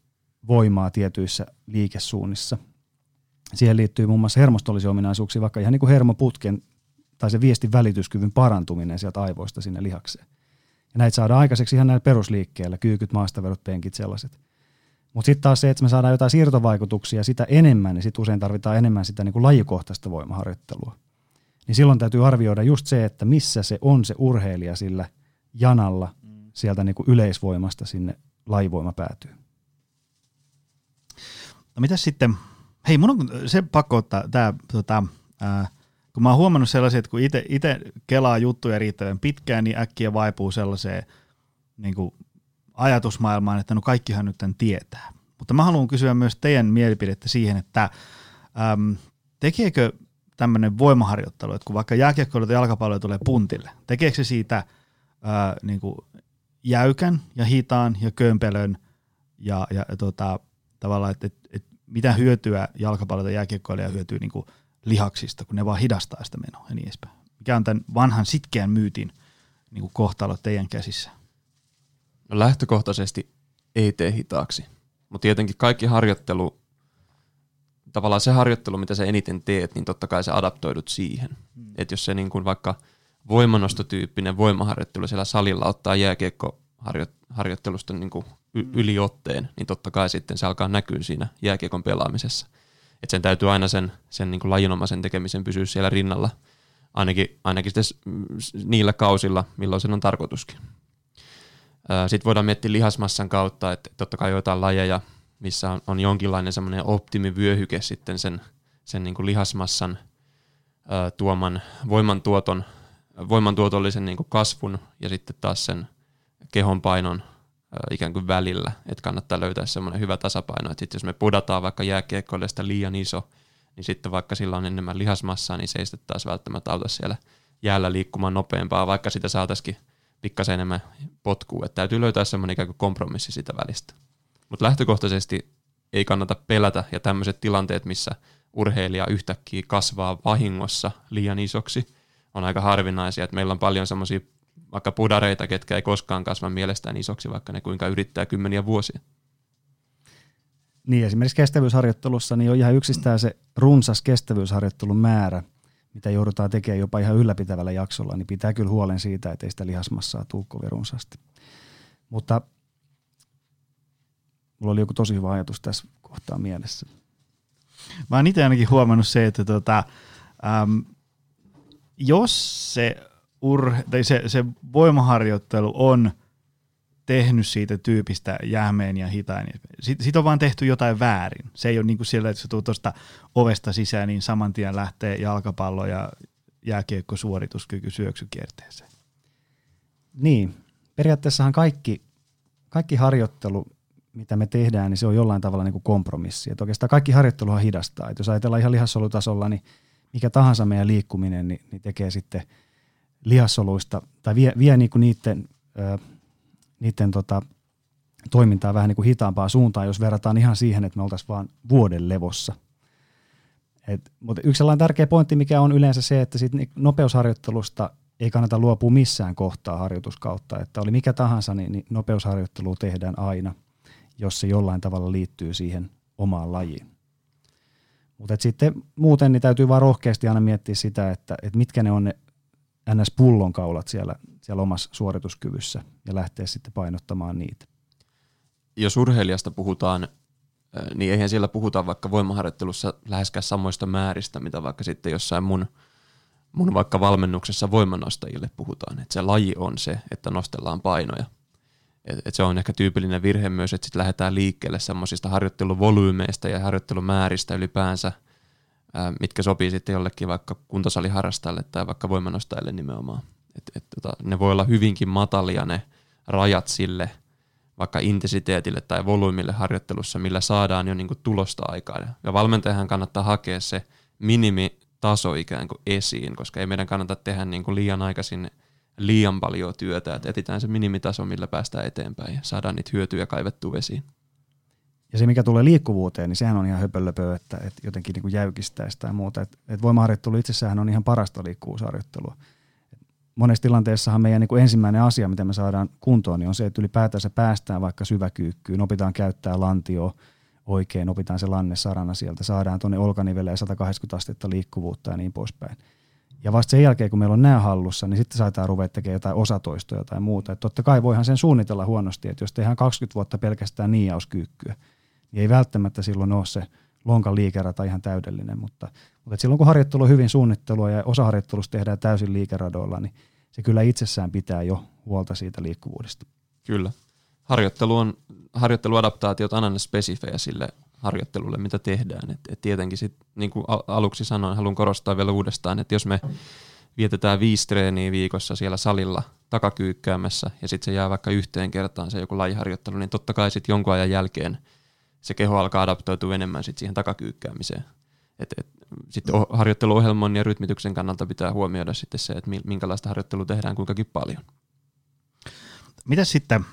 voimaa tietyissä liikesuunnissa. Siihen liittyy muun muassa hermostollisia ominaisuuksia, vaikka ihan niin kuin hermoputken tai se viestin välityskyvyn parantuminen sieltä aivoista sinne lihakseen. Ja näitä saadaan aikaiseksi ihan näillä perusliikkeillä, kyykyt, maastaverot, penkit, sellaiset. Mutta sitten taas se, että me saadaan jotain siirtovaikutuksia sitä enemmän, niin sitten usein tarvitaan enemmän sitä niin kuin lajikohtaista voimaharjoittelua niin silloin täytyy arvioida just se, että missä se on se urheilija sillä janalla sieltä niin kuin yleisvoimasta sinne laivoima päätyy. No mitä sitten, hei mun on se pakko ottaa tämä, tota, kun mä oon huomannut sellaisia, että kun itse kelaa juttuja riittävän pitkään, niin äkkiä vaipuu sellaiseen niin kuin ajatusmaailmaan, että no kaikkihan nyt tämän tietää. Mutta mä haluan kysyä myös teidän mielipidettä siihen, että äm, tekeekö tämmöinen voimaharjoittelu, että kun vaikka jääkiekkoilu tai jalkapallo tulee puntille, tekeekö se siitä ää, niin kuin jäykän ja hitaan ja kömpelön ja, ja, tota, tavallaan, että et, et mitä hyötyä jalkapallo tai jääkiekkoilija hyötyy niin kuin lihaksista, kun ne vaan hidastaa sitä menoa ja niin edespäin. Mikä on tämän vanhan sitkeän myytin niin kuin kohtalo teidän käsissä? No lähtökohtaisesti ei tee hitaaksi, mutta tietenkin kaikki harjoittelu tavallaan se harjoittelu, mitä sä eniten teet, niin totta kai sä adaptoidut siihen. Mm. Että jos se niin kuin vaikka voimanostotyyppinen voimaharjoittelu siellä salilla ottaa jääkiekkoharjoittelusta niin kuin yliotteen, niin totta kai sitten se alkaa näkyä siinä jääkiekon pelaamisessa. Et sen täytyy aina sen, sen niin kuin lajinomaisen tekemisen pysyä siellä rinnalla, ainakin, ainakin niillä kausilla, milloin sen on tarkoituskin. Sitten voidaan miettiä lihasmassan kautta, että totta kai joitain lajeja, missä on, on jonkinlainen semmoinen optimivyöhyke sitten sen, sen niin kuin lihasmassan ää, tuoman voimantuoton, voimantuotollisen niin kuin kasvun ja sitten taas sen kehon painon ää, ikään kuin välillä, että kannattaa löytää semmoinen hyvä tasapaino, että sitten jos me pudataan vaikka jääkiekkoille sitä liian iso, niin sitten vaikka sillä on enemmän lihasmassaa, niin se ei sitten taas välttämättä auta siellä jäällä liikkumaan nopeampaa, vaikka sitä saataisiin pikkasen enemmän potkua. Että täytyy löytää semmoinen ikään kuin kompromissi sitä välistä. Mutta lähtökohtaisesti ei kannata pelätä, ja tämmöiset tilanteet, missä urheilija yhtäkkiä kasvaa vahingossa liian isoksi, on aika harvinaisia. Että meillä on paljon semmoisia vaikka pudareita, ketkä ei koskaan kasva mielestään isoksi, vaikka ne kuinka yrittää kymmeniä vuosia. Niin, esimerkiksi kestävyysharjoittelussa niin on ihan yksistään se runsas kestävyysharjoittelun määrä, mitä joudutaan tekemään jopa ihan ylläpitävällä jaksolla, niin pitää kyllä huolen siitä, että ei sitä lihasmassaa tuu kovin runsaasti. Mutta mulla oli joku tosi hyvä ajatus tässä kohtaa mielessä. Mä oon itse ainakin huomannut se, että tota, äm, jos se, ur, tai se, se voimaharjoittelu on tehnyt siitä tyypistä jäämeen ja hitain, niin sitten sit on vaan tehty jotain väärin. Se ei ole niin kuin sillä, että se tuu tuosta ovesta sisään, niin saman tien lähtee jalkapallo ja jääkiekko suorituskyky syöksykierteeseen. Niin, periaatteessahan kaikki, kaikki harjoittelu mitä me tehdään, niin se on jollain tavalla niin kuin kompromissi. Että oikeastaan kaikki harjoitteluhan hidastaa. Että jos ajatellaan ihan lihassolutasolla, niin mikä tahansa meidän liikkuminen niin, niin tekee sitten lihassoluista tai vie, vie niin kuin niiden, ö, niiden tota, toimintaa vähän niin kuin hitaampaan suuntaan, jos verrataan ihan siihen, että me oltaisiin vaan vuoden levossa. Et, mutta yksi sellainen tärkeä pointti, mikä on yleensä se, että sit nopeusharjoittelusta ei kannata luopua missään kohtaa harjoituskautta. Että oli mikä tahansa, niin, niin nopeusharjoittelua tehdään aina – jos se jollain tavalla liittyy siihen omaan lajiin. Mutta sitten muuten niin täytyy vaan rohkeasti aina miettiä sitä, että, että mitkä ne on ne NS-pullonkaulat siellä, siellä omassa suorituskyvyssä ja lähteä sitten painottamaan niitä. Jos urheilijasta puhutaan, niin eihän siellä puhuta vaikka voimaharjoittelussa läheskään samoista määristä, mitä vaikka sitten jossain mun, mun vaikka valmennuksessa voimanostajille puhutaan. Että se laji on se, että nostellaan painoja – et, et se on ehkä tyypillinen virhe myös, että sitten lähdetään liikkeelle semmoisista harjoitteluvolyymeista ja harjoittelumääristä ylipäänsä, ää, mitkä sopii sitten jollekin vaikka kuntosaliharrastajalle tai vaikka voimanostajalle nimenomaan. Et, et, tota, ne voi olla hyvinkin matalia ne rajat sille vaikka intensiteetille tai volyymille harjoittelussa, millä saadaan jo niinku tulosta aikaan. Ja valmentajahan kannattaa hakea se minimitaso ikään kuin esiin, koska ei meidän kannata tehdä niinku liian aikaisin liian paljon työtä, että etsitään se minimitaso, millä päästään eteenpäin ja saadaan niitä hyötyjä kaivettua esiin. Ja se, mikä tulee liikkuvuuteen, niin sehän on ihan höpölöpö, että, että jotenkin niin kuin jäykistää sitä ja muuta. Että, että voimaharjoittelu itsessään on ihan parasta liikkuvuusharjoittelua. Monessa tilanteessahan meidän niin ensimmäinen asia, mitä me saadaan kuntoon, niin on se, että ylipäätään se päästään vaikka syväkyykkyyn, opitaan käyttää lantio oikein, opitaan se lanne sarana sieltä, saadaan tuonne olkaniveleen 180 astetta liikkuvuutta ja niin poispäin. Ja vasta sen jälkeen, kun meillä on nämä hallussa, niin sitten saadaan ruveta tekemään jotain osatoistoja tai muuta. Et totta kai voihan sen suunnitella huonosti, että jos tehdään 20 vuotta pelkästään niiauskyykkyä, niin ei välttämättä silloin ole se lonkan liikerata ihan täydellinen, mutta, mutta silloin kun harjoittelu on hyvin suunnittelua ja osa harjoittelusta tehdään täysin liikeradoilla, niin se kyllä itsessään pitää jo huolta siitä liikkuvuudesta. Kyllä. Harjoittelu on, harjoitteluadaptaatiot on aina spesifejä sille harjoittelulle, mitä tehdään. Et, et tietenkin sit, niin kuin aluksi sanoin, haluan korostaa vielä uudestaan, että jos me vietetään viisi treeniä viikossa siellä salilla takakyykkäämässä ja sitten se jää vaikka yhteen kertaan se joku lajiharjoittelu, niin totta kai sitten jonkun ajan jälkeen se keho alkaa adaptoitua enemmän sit siihen takakyykkäämiseen. Et, et, sitten harjoitteluohjelman ja rytmityksen kannalta pitää huomioida sitten se, että minkälaista harjoittelua tehdään kuinkakin paljon. Mitä sitten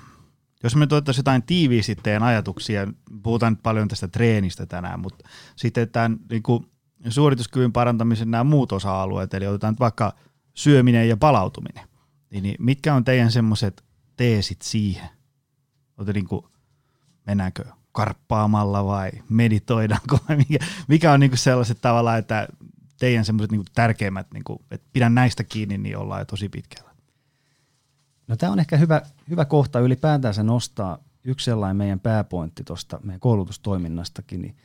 jos me tuottaisiin jotain tiiviisti teidän ajatuksia, puhutaan nyt paljon tästä treenistä tänään, mutta sitten tämän niin kuin, suorituskyvyn parantamisen nämä muut osa-alueet, eli otetaan nyt vaikka syöminen ja palautuminen, niin, niin mitkä on teidän semmoiset teesit siihen? Olette niin kuin, mennäänkö karppaamalla vai meditoidaanko vai mikä, mikä on niin kuin sellaiset tavalla, että teidän semmoiset niin tärkeimmät, niin kuin, että pidän näistä kiinni, niin ollaan jo tosi pitkällä? No tämä on ehkä hyvä, hyvä kohta ylipäätään se nostaa yksi sellainen meidän pääpointti tuosta meidän koulutustoiminnastakin, niin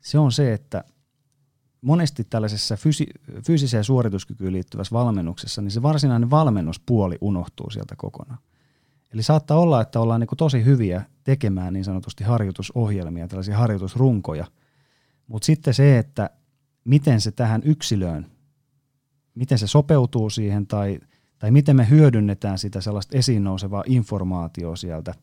se on se, että monesti tällaisessa fysi, fyysiseen suorituskykyyn liittyvässä valmennuksessa, niin se varsinainen valmennuspuoli unohtuu sieltä kokonaan. Eli saattaa olla, että ollaan niin tosi hyviä tekemään niin sanotusti harjoitusohjelmia, tällaisia harjoitusrunkoja, mutta sitten se, että miten se tähän yksilöön, miten se sopeutuu siihen tai, tai miten me hyödynnetään sitä sellaista esiin nousevaa informaatiota sieltä,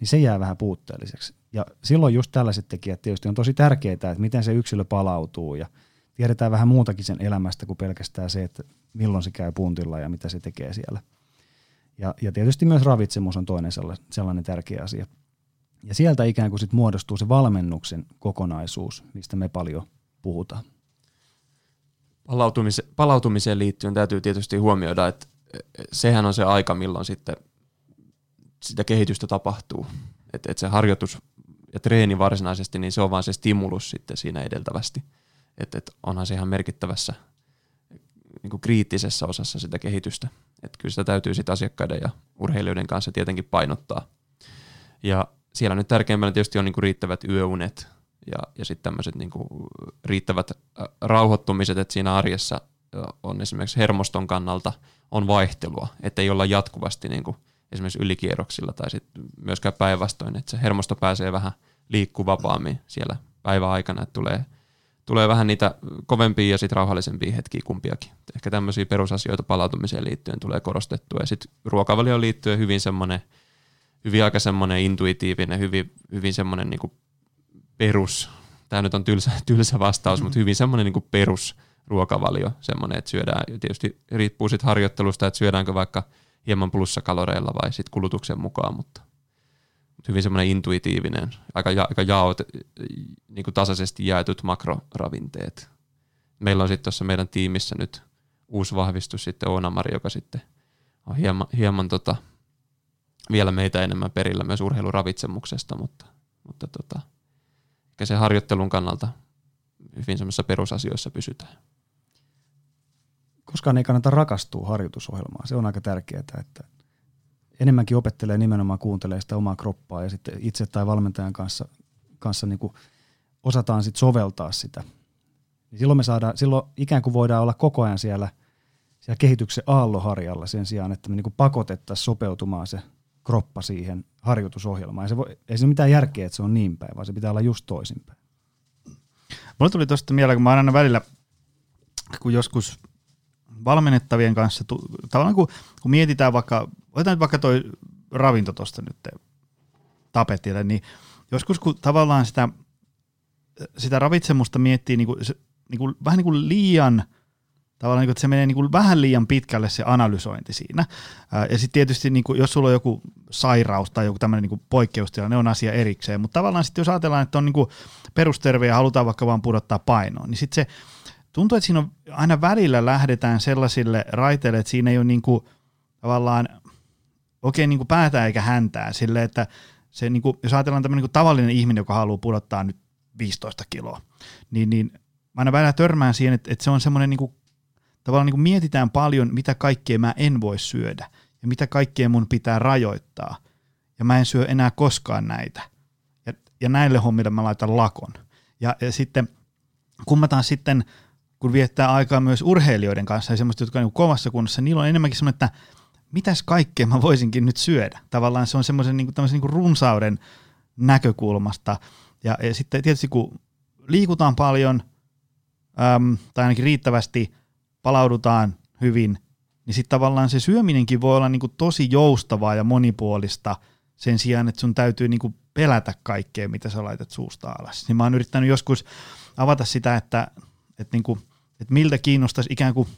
niin se jää vähän puutteelliseksi. Ja silloin just tällaiset tekijät tietysti on tosi tärkeää, että miten se yksilö palautuu ja tiedetään vähän muutakin sen elämästä kuin pelkästään se, että milloin se käy puntilla ja mitä se tekee siellä. Ja, ja tietysti myös ravitsemus on toinen sellainen, tärkeä asia. Ja sieltä ikään kuin sit muodostuu se valmennuksen kokonaisuus, mistä me paljon puhutaan. Palautumiseen, palautumiseen liittyen täytyy tietysti huomioida, että sehän on se aika, milloin sitten sitä kehitystä tapahtuu. Että et se harjoitus ja treeni varsinaisesti, niin se on vaan se stimulus sitten siinä edeltävästi. Että et onhan se ihan merkittävässä niin kuin kriittisessä osassa sitä kehitystä. Että kyllä sitä täytyy sitten asiakkaiden ja urheilijoiden kanssa tietenkin painottaa. Ja siellä nyt tärkeimpänä tietysti on niin kuin riittävät yöunet ja, ja sitten tämmöiset niin riittävät rauhoittumiset, että siinä arjessa on esimerkiksi hermoston kannalta on vaihtelua, että ei olla jatkuvasti niin kuin esimerkiksi ylikierroksilla tai sitten myöskään päinvastoin, että se hermosto pääsee vähän liikkuu vapaammin siellä päiväaikana, että tulee, tulee vähän niitä kovempia ja sitten rauhallisempia hetkiä kumpiakin. Ehkä tämmöisiä perusasioita palautumiseen liittyen tulee korostettua ja sitten ruokavalioon liittyen hyvin semmoinen – hyvin aika semmoinen intuitiivinen, hyvin, hyvin semmoinen niin perus, tämä nyt on tylsä, tylsä vastaus, mm. mutta hyvin semmoinen niin perus ruokavalio, semmoinen, että syödään, tietysti riippuu sitten harjoittelusta, että syödäänkö vaikka hieman plussakaloreilla vai sitten kulutuksen mukaan, mutta, hyvin semmoinen intuitiivinen, aika, ja, aika jaot, niin kuin tasaisesti jaetut makroravinteet. Meillä on sitten tuossa meidän tiimissä nyt uusi vahvistus sitten Oona-Mari, joka sitten on hieman, hieman tota, vielä meitä enemmän perillä myös urheiluravitsemuksesta, mutta, mutta tota, se harjoittelun kannalta hyvin semmoisissa perusasioissa pysytään. Koskaan ei kannata rakastua harjoitusohjelmaan. Se on aika tärkeää, että enemmänkin opettelee nimenomaan kuuntelee sitä omaa kroppaa ja sitten itse tai valmentajan kanssa, kanssa niin kuin osataan sit soveltaa sitä. Niin silloin me saadaan, silloin ikään kuin voidaan olla koko ajan siellä, siellä kehityksen aalloharjalla sen sijaan, että me niin pakotettaisiin sopeutumaan se kroppa siihen harjoitusohjelmaan. Ei se, voi, ei se mitään järkeä, että se on niin päin, vaan se pitää olla just toisinpäin. Mulle tuli tuosta mieleen, kun mä aina välillä, kun joskus valmennettavien kanssa, tavallaan kun, kun mietitään vaikka, otetaan nyt vaikka toi ravinto tuosta nyt tapetille, niin joskus kun tavallaan sitä, sitä ravitsemusta miettii niin kuin, niin kuin, vähän niin kuin liian – tavallaan, niin että se menee niin kuin vähän liian pitkälle se analysointi siinä. Ja sitten tietysti, niin kuin, jos sulla on joku sairaus tai joku tämmöinen niin poikkeustilanne, on asia erikseen, mutta tavallaan sitten jos ajatellaan, että on niin kuin perusterve ja halutaan vaikka vaan pudottaa painoa, niin sitten se tuntuu, että siinä on aina välillä lähdetään sellaisille raiteille, että siinä ei ole niin kuin, tavallaan oikein niin kuin päätä eikä häntää sille, että se, niin kuin, jos ajatellaan tämmöinen niin tavallinen ihminen, joka haluaa pudottaa nyt 15 kiloa, niin, niin mä aina välillä törmään siihen, että, että se on semmoinen niin kuin tavallaan niin kuin mietitään paljon, mitä kaikkea mä en voi syödä ja mitä kaikkea mun pitää rajoittaa. Ja mä en syö enää koskaan näitä. Ja, ja näille hommille mä laitan lakon. Ja, ja sitten kun mä taas sitten, kun viettää aikaa myös urheilijoiden kanssa ja semmoista, jotka on niin kovassa kunnossa, niillä on enemmänkin semmoinen, että mitäs kaikkea mä voisinkin nyt syödä. Tavallaan se on semmoisen niin kuin, niin kuin runsauden näkökulmasta. Ja, ja sitten tietysti kun liikutaan paljon, äm, tai ainakin riittävästi, palaudutaan hyvin, niin sitten tavallaan se syöminenkin voi olla niin kuin tosi joustavaa ja monipuolista sen sijaan, että sun täytyy niin kuin pelätä kaikkea, mitä sä laitat suusta alas. Niin mä oon yrittänyt joskus avata sitä, että, että, niin kuin, että miltä kiinnostaisi ikään kuin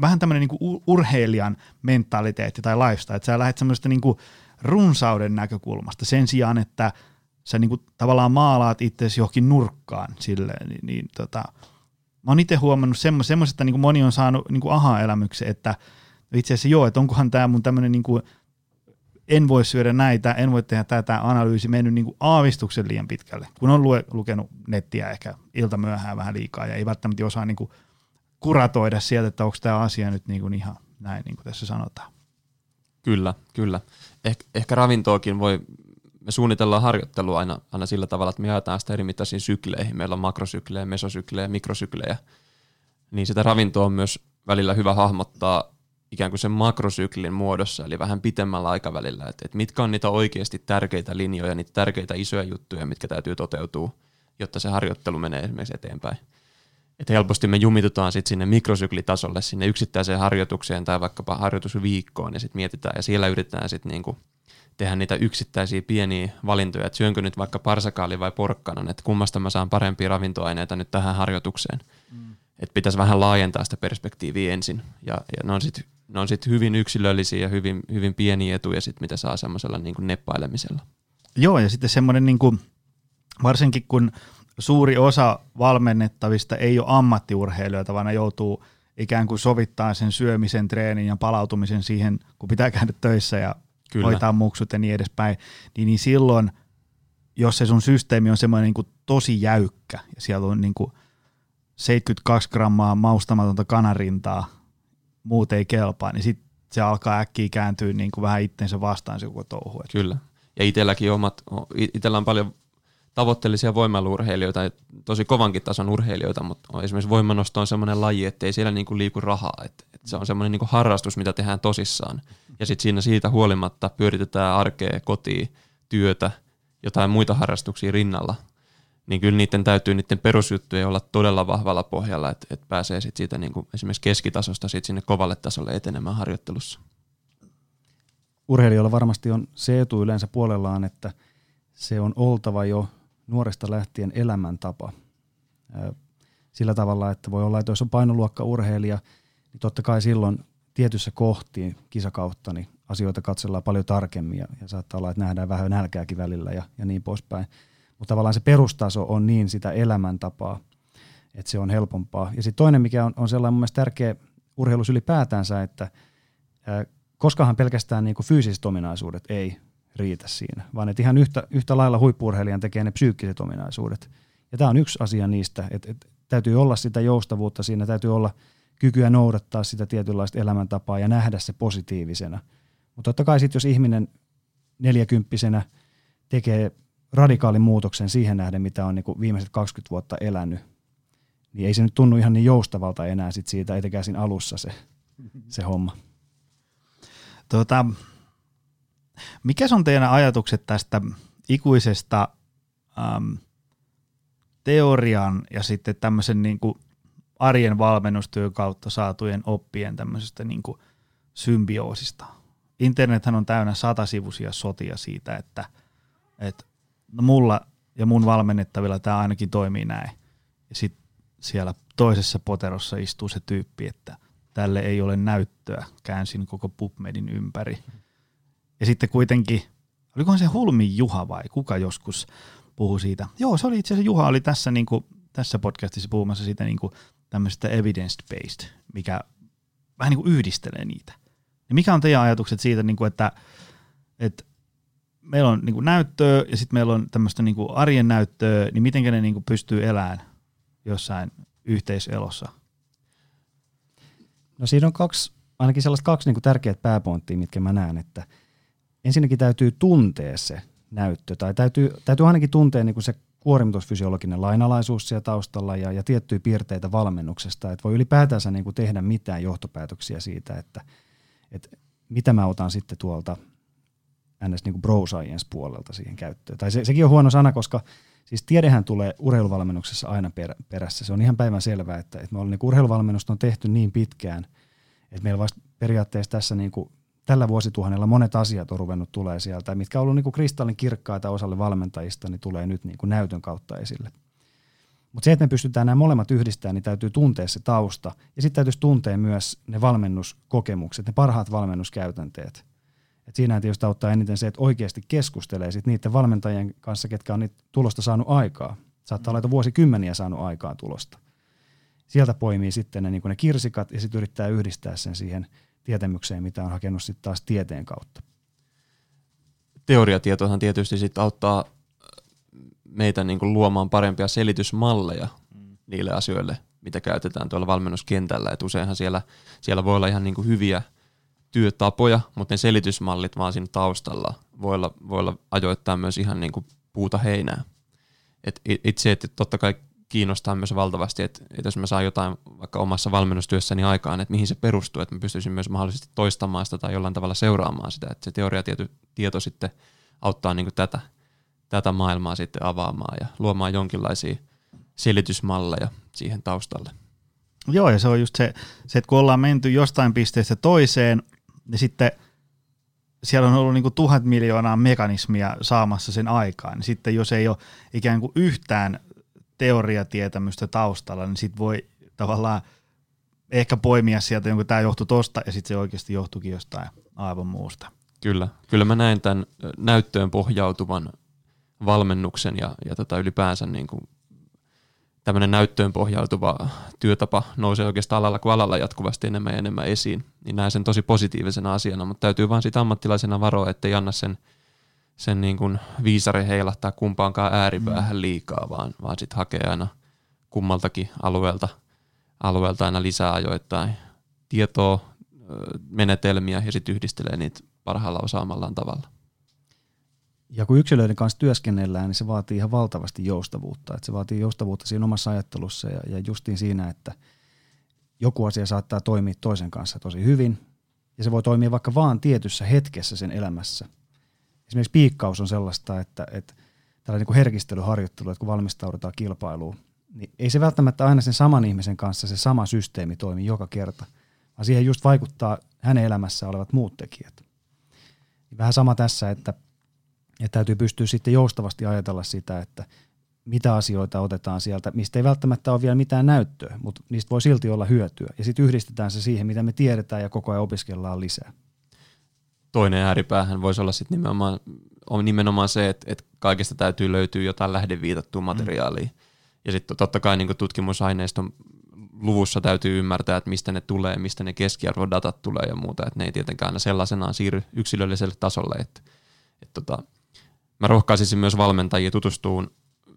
vähän tämmöinen niin urheilijan mentaliteetti tai lifestyle, että sä lähdet semmoista niin kuin runsauden näkökulmasta sen sijaan, että sä niin kuin tavallaan maalaat itsesi johonkin nurkkaan silleen, niin, niin tota, mä oon itse huomannut semmoisesta, niin kuin moni on saanut niin kuin aha-elämyksen, että itse asiassa joo, että onkohan tämä mun tämmöinen niin kuin, en voi syödä näitä, en voi tehdä tätä analyysi mennyt niin kuin aavistuksen liian pitkälle, kun on lue, lukenut nettiä ehkä ilta myöhään vähän liikaa ja ei välttämättä osaa niin kuin kuratoida sieltä, että onko tämä asia nyt niin kuin ihan näin, niin kuin tässä sanotaan. Kyllä, kyllä. Eh, ehkä ravintoakin voi, me suunnitellaan harjoittelua aina, aina sillä tavalla, että me jaetaan sitä eri mittaisiin sykleihin. Meillä on makrosyklejä, mesosyklejä, mikrosyklejä. Niin sitä ravintoa on myös välillä hyvä hahmottaa ikään kuin sen makrosyklin muodossa, eli vähän pitemmällä aikavälillä, että, että mitkä on niitä oikeasti tärkeitä linjoja, niitä tärkeitä isoja juttuja, mitkä täytyy toteutua, jotta se harjoittelu menee esimerkiksi eteenpäin. Että helposti me jumitutaan sitten sinne mikrosyklitasolle, sinne yksittäiseen harjoitukseen tai vaikkapa harjoitusviikkoon ja sitten mietitään ja siellä yritetään sitten niinku tehdä niitä yksittäisiä pieniä valintoja, että syönkö nyt vaikka parsakaali vai porkkanan, että kummasta mä saan parempia ravintoaineita nyt tähän harjoitukseen. Mm. Että pitäisi vähän laajentaa sitä perspektiiviä ensin ja, ja ne on sitten ne on sit hyvin yksilöllisiä ja hyvin, hyvin pieniä etuja, sit, mitä saa semmoisella niin neppailemisella. Joo, ja sitten semmoinen, niin kuin, varsinkin kun suuri osa valmennettavista ei ole ammattiurheilijoita, vaan ne joutuu ikään kuin sovittaa sen syömisen, treenin ja palautumisen siihen, kun pitää käydä töissä ja Kyllä. hoitaa muksut ja niin edespäin, niin, niin silloin, jos se sun systeemi on semmoinen niin kuin tosi jäykkä ja siellä on niin kuin 72 grammaa maustamatonta kanarintaa, muut ei kelpaa, niin sitten se alkaa äkkiä kääntyä niin kuin vähän itsensä vastaan se koko touhu. Kyllä. Ja itselläkin omat, itsellä on paljon tavoitteellisia voimailuurheilijoita, tosi kovankin tason urheilijoita, mutta esimerkiksi voimanosto on semmoinen laji, että ei siellä niinku liiku rahaa. että et se on semmoinen niinku harrastus, mitä tehdään tosissaan. Ja sitten siinä siitä huolimatta pyöritetään arkea, kotiin, työtä, jotain muita harrastuksia rinnalla. Niin kyllä niiden täytyy niiden perusjuttujen olla todella vahvalla pohjalla, että et pääsee sit siitä niinku esimerkiksi keskitasosta sit sinne kovalle tasolle etenemään harjoittelussa. Urheilijoilla varmasti on se etu yleensä puolellaan, että se on oltava jo nuoresta lähtien elämäntapa. Sillä tavalla, että voi olla, että jos on painoluokka-urheilija, niin totta kai silloin tietyssä kohtiin kisakautta niin asioita katsellaan paljon tarkemmin ja, ja saattaa olla, että nähdään vähän nälkääkin välillä ja, ja niin poispäin. Mutta tavallaan se perustaso on niin sitä elämäntapaa, että se on helpompaa. Ja sitten toinen, mikä on, on sellainen mun mielestä tärkeä urheilus ylipäätänsä, että ää, koskahan pelkästään niin kuin fyysiset ominaisuudet ei riitä siinä, vaan että ihan yhtä, yhtä lailla huippurheilijan tekee ne psyykkiset ominaisuudet. Ja tämä on yksi asia niistä, että, että täytyy olla sitä joustavuutta siinä, täytyy olla kykyä noudattaa sitä tietynlaista elämäntapaa ja nähdä se positiivisena. Mutta totta kai sitten, jos ihminen neljäkymppisenä tekee radikaalin muutoksen siihen nähden, mitä on niin viimeiset 20 vuotta elänyt, niin ei se nyt tunnu ihan niin joustavalta enää sit siitä, etenkään siinä alussa se, se homma. Tuota, mikä on teidän ajatukset tästä ikuisesta äm, teorian ja sitten tämmöisen niin kuin arjen valmennustyön kautta saatujen oppien tämmöisestä niin kuin symbioosista? Internethän on täynnä satasivuisia sotia siitä, että, että no mulla ja mun valmennettavilla tämä ainakin toimii näin. Ja sitten siellä toisessa poterossa istuu se tyyppi, että tälle ei ole näyttöä. Käänsin koko PubMedin ympäri. Ja sitten kuitenkin, olikohan se Hulmi Juha vai kuka joskus puhui siitä? Joo, se oli itse asiassa Juha oli tässä, niin kuin, tässä podcastissa puhumassa siitä niin kuin, tämmöisestä evidence-based, mikä vähän niin kuin yhdistelee niitä. Ja mikä on teidän ajatukset siitä, niin kuin, että, että meillä on niin kuin näyttöä ja sitten meillä on tämmöistä niin kuin arjen näyttöä, niin miten ne niin kuin pystyy elämään jossain yhteiselossa? No siinä on kaksi, ainakin sellaiset kaksi niin kuin tärkeät pääpointtia, mitkä mä näen, että – ensinnäkin täytyy tuntea se näyttö, tai täytyy, täytyy ainakin tuntea niin kuin se kuormitusfysiologinen lainalaisuus siellä taustalla ja, ja tiettyjä piirteitä valmennuksesta, että voi ylipäätänsä niin kuin tehdä mitään johtopäätöksiä siitä, että, että mitä mä otan sitten tuolta ns. Niin bro puolelta siihen käyttöön. Tai se, sekin on huono sana, koska siis tiedehän tulee urheiluvalmennuksessa aina per, perässä. Se on ihan päivän selvää, että, että me ollaan, niin urheiluvalmennusta on tehty niin pitkään, että meillä vasta periaatteessa tässä niin kuin tällä vuosituhannella monet asiat on ruvennut tulee sieltä, mitkä on ollut niin kristallin kirkkaita osalle valmentajista, niin tulee nyt niin kuin näytön kautta esille. Mutta se, että me pystytään nämä molemmat yhdistämään, niin täytyy tuntea se tausta. Ja sitten täytyisi tuntea myös ne valmennuskokemukset, ne parhaat valmennuskäytänteet. Et siinä tietysti auttaa eniten se, että oikeasti keskustelee sit niiden valmentajien kanssa, ketkä on niitä tulosta saanut aikaa. Saattaa olla, että vuosikymmeniä saanut aikaa tulosta. Sieltä poimii sitten ne, niin ne kirsikat ja sitten yrittää yhdistää sen siihen – tietämykseen, mitä on hakenut sitten taas tieteen kautta. Teoriatietohan tietysti sitten auttaa meitä niin kuin luomaan parempia selitysmalleja mm. niille asioille, mitä käytetään tuolla valmennuskentällä. Et useinhan siellä, siellä voi olla ihan niin kuin hyviä työtapoja, mutta ne selitysmallit vaan siinä taustalla voi olla, voi olla ajoittaa myös ihan niin kuin puuta heinää. Et itse, että totta kai kiinnostaa myös valtavasti, että, että jos mä saan jotain vaikka omassa valmennustyössäni aikaan, että mihin se perustuu, että mä pystyisin myös mahdollisesti toistamaan sitä tai jollain tavalla seuraamaan sitä, että se teoriatieto tieto sitten auttaa niin kuin tätä, tätä maailmaa sitten avaamaan ja luomaan jonkinlaisia selitysmalleja siihen taustalle. Joo, ja se on just se, se että kun ollaan menty jostain pisteestä toiseen, niin sitten siellä on ollut niin kuin tuhat miljoonaa mekanismia saamassa sen aikaan, sitten jos ei ole ikään kuin yhtään teoriatietämystä taustalla, niin sitten voi tavallaan ehkä poimia sieltä jonkun tämä johtuu tosta ja sitten se oikeasti johtuikin jostain aivan muusta. Kyllä, kyllä mä näen tämän näyttöön pohjautuvan valmennuksen ja, ja tota ylipäänsä niin kuin tämmöinen näyttöön pohjautuva työtapa nousee oikeastaan alalla kuin alalla jatkuvasti enemmän ja enemmän esiin, niin näen sen tosi positiivisena asiana, mutta täytyy vaan siitä ammattilaisena varoa, ettei anna sen, sen niin kuin viisari heilahtaa kumpaankaan ääripäähän liikaa, vaan, vaan sitten hakee aina kummaltakin alueelta, alueelta aina lisää ajoittain tietoa, menetelmiä ja sitten yhdistelee niitä parhaalla osaamallaan tavalla. Ja kun yksilöiden kanssa työskennellään, niin se vaatii ihan valtavasti joustavuutta. Että se vaatii joustavuutta siinä omassa ajattelussa ja, ja justiin siinä, että joku asia saattaa toimia toisen kanssa tosi hyvin, ja se voi toimia vaikka vaan tietyssä hetkessä sen elämässä. Esimerkiksi piikkaus on sellaista, että, että tällainen niin herkistelyharjoittelu, että kun valmistaudutaan kilpailuun, niin ei se välttämättä aina sen saman ihmisen kanssa se sama systeemi toimi joka kerta, vaan siihen just vaikuttaa hänen elämässä olevat muut tekijät. Vähän sama tässä, että ja täytyy pystyä sitten joustavasti ajatella sitä, että mitä asioita otetaan sieltä, mistä ei välttämättä ole vielä mitään näyttöä, mutta niistä voi silti olla hyötyä. Ja sitten yhdistetään se siihen, mitä me tiedetään ja koko ajan opiskellaan lisää. Toinen ääripäähän voisi olla sitten nimenomaan, on nimenomaan se, että, että kaikesta täytyy löytyä jotain lähdeviitattua mm. materiaalia. Mm. Ja sitten totta kai niin tutkimusaineiston luvussa täytyy ymmärtää, että mistä ne tulee, mistä ne keskiarvodatat tulee ja muuta, että ne ei tietenkään aina sellaisenaan siirry yksilölliselle tasolle. Että, että tota, mä rohkaisisin myös valmentajia tutustumaan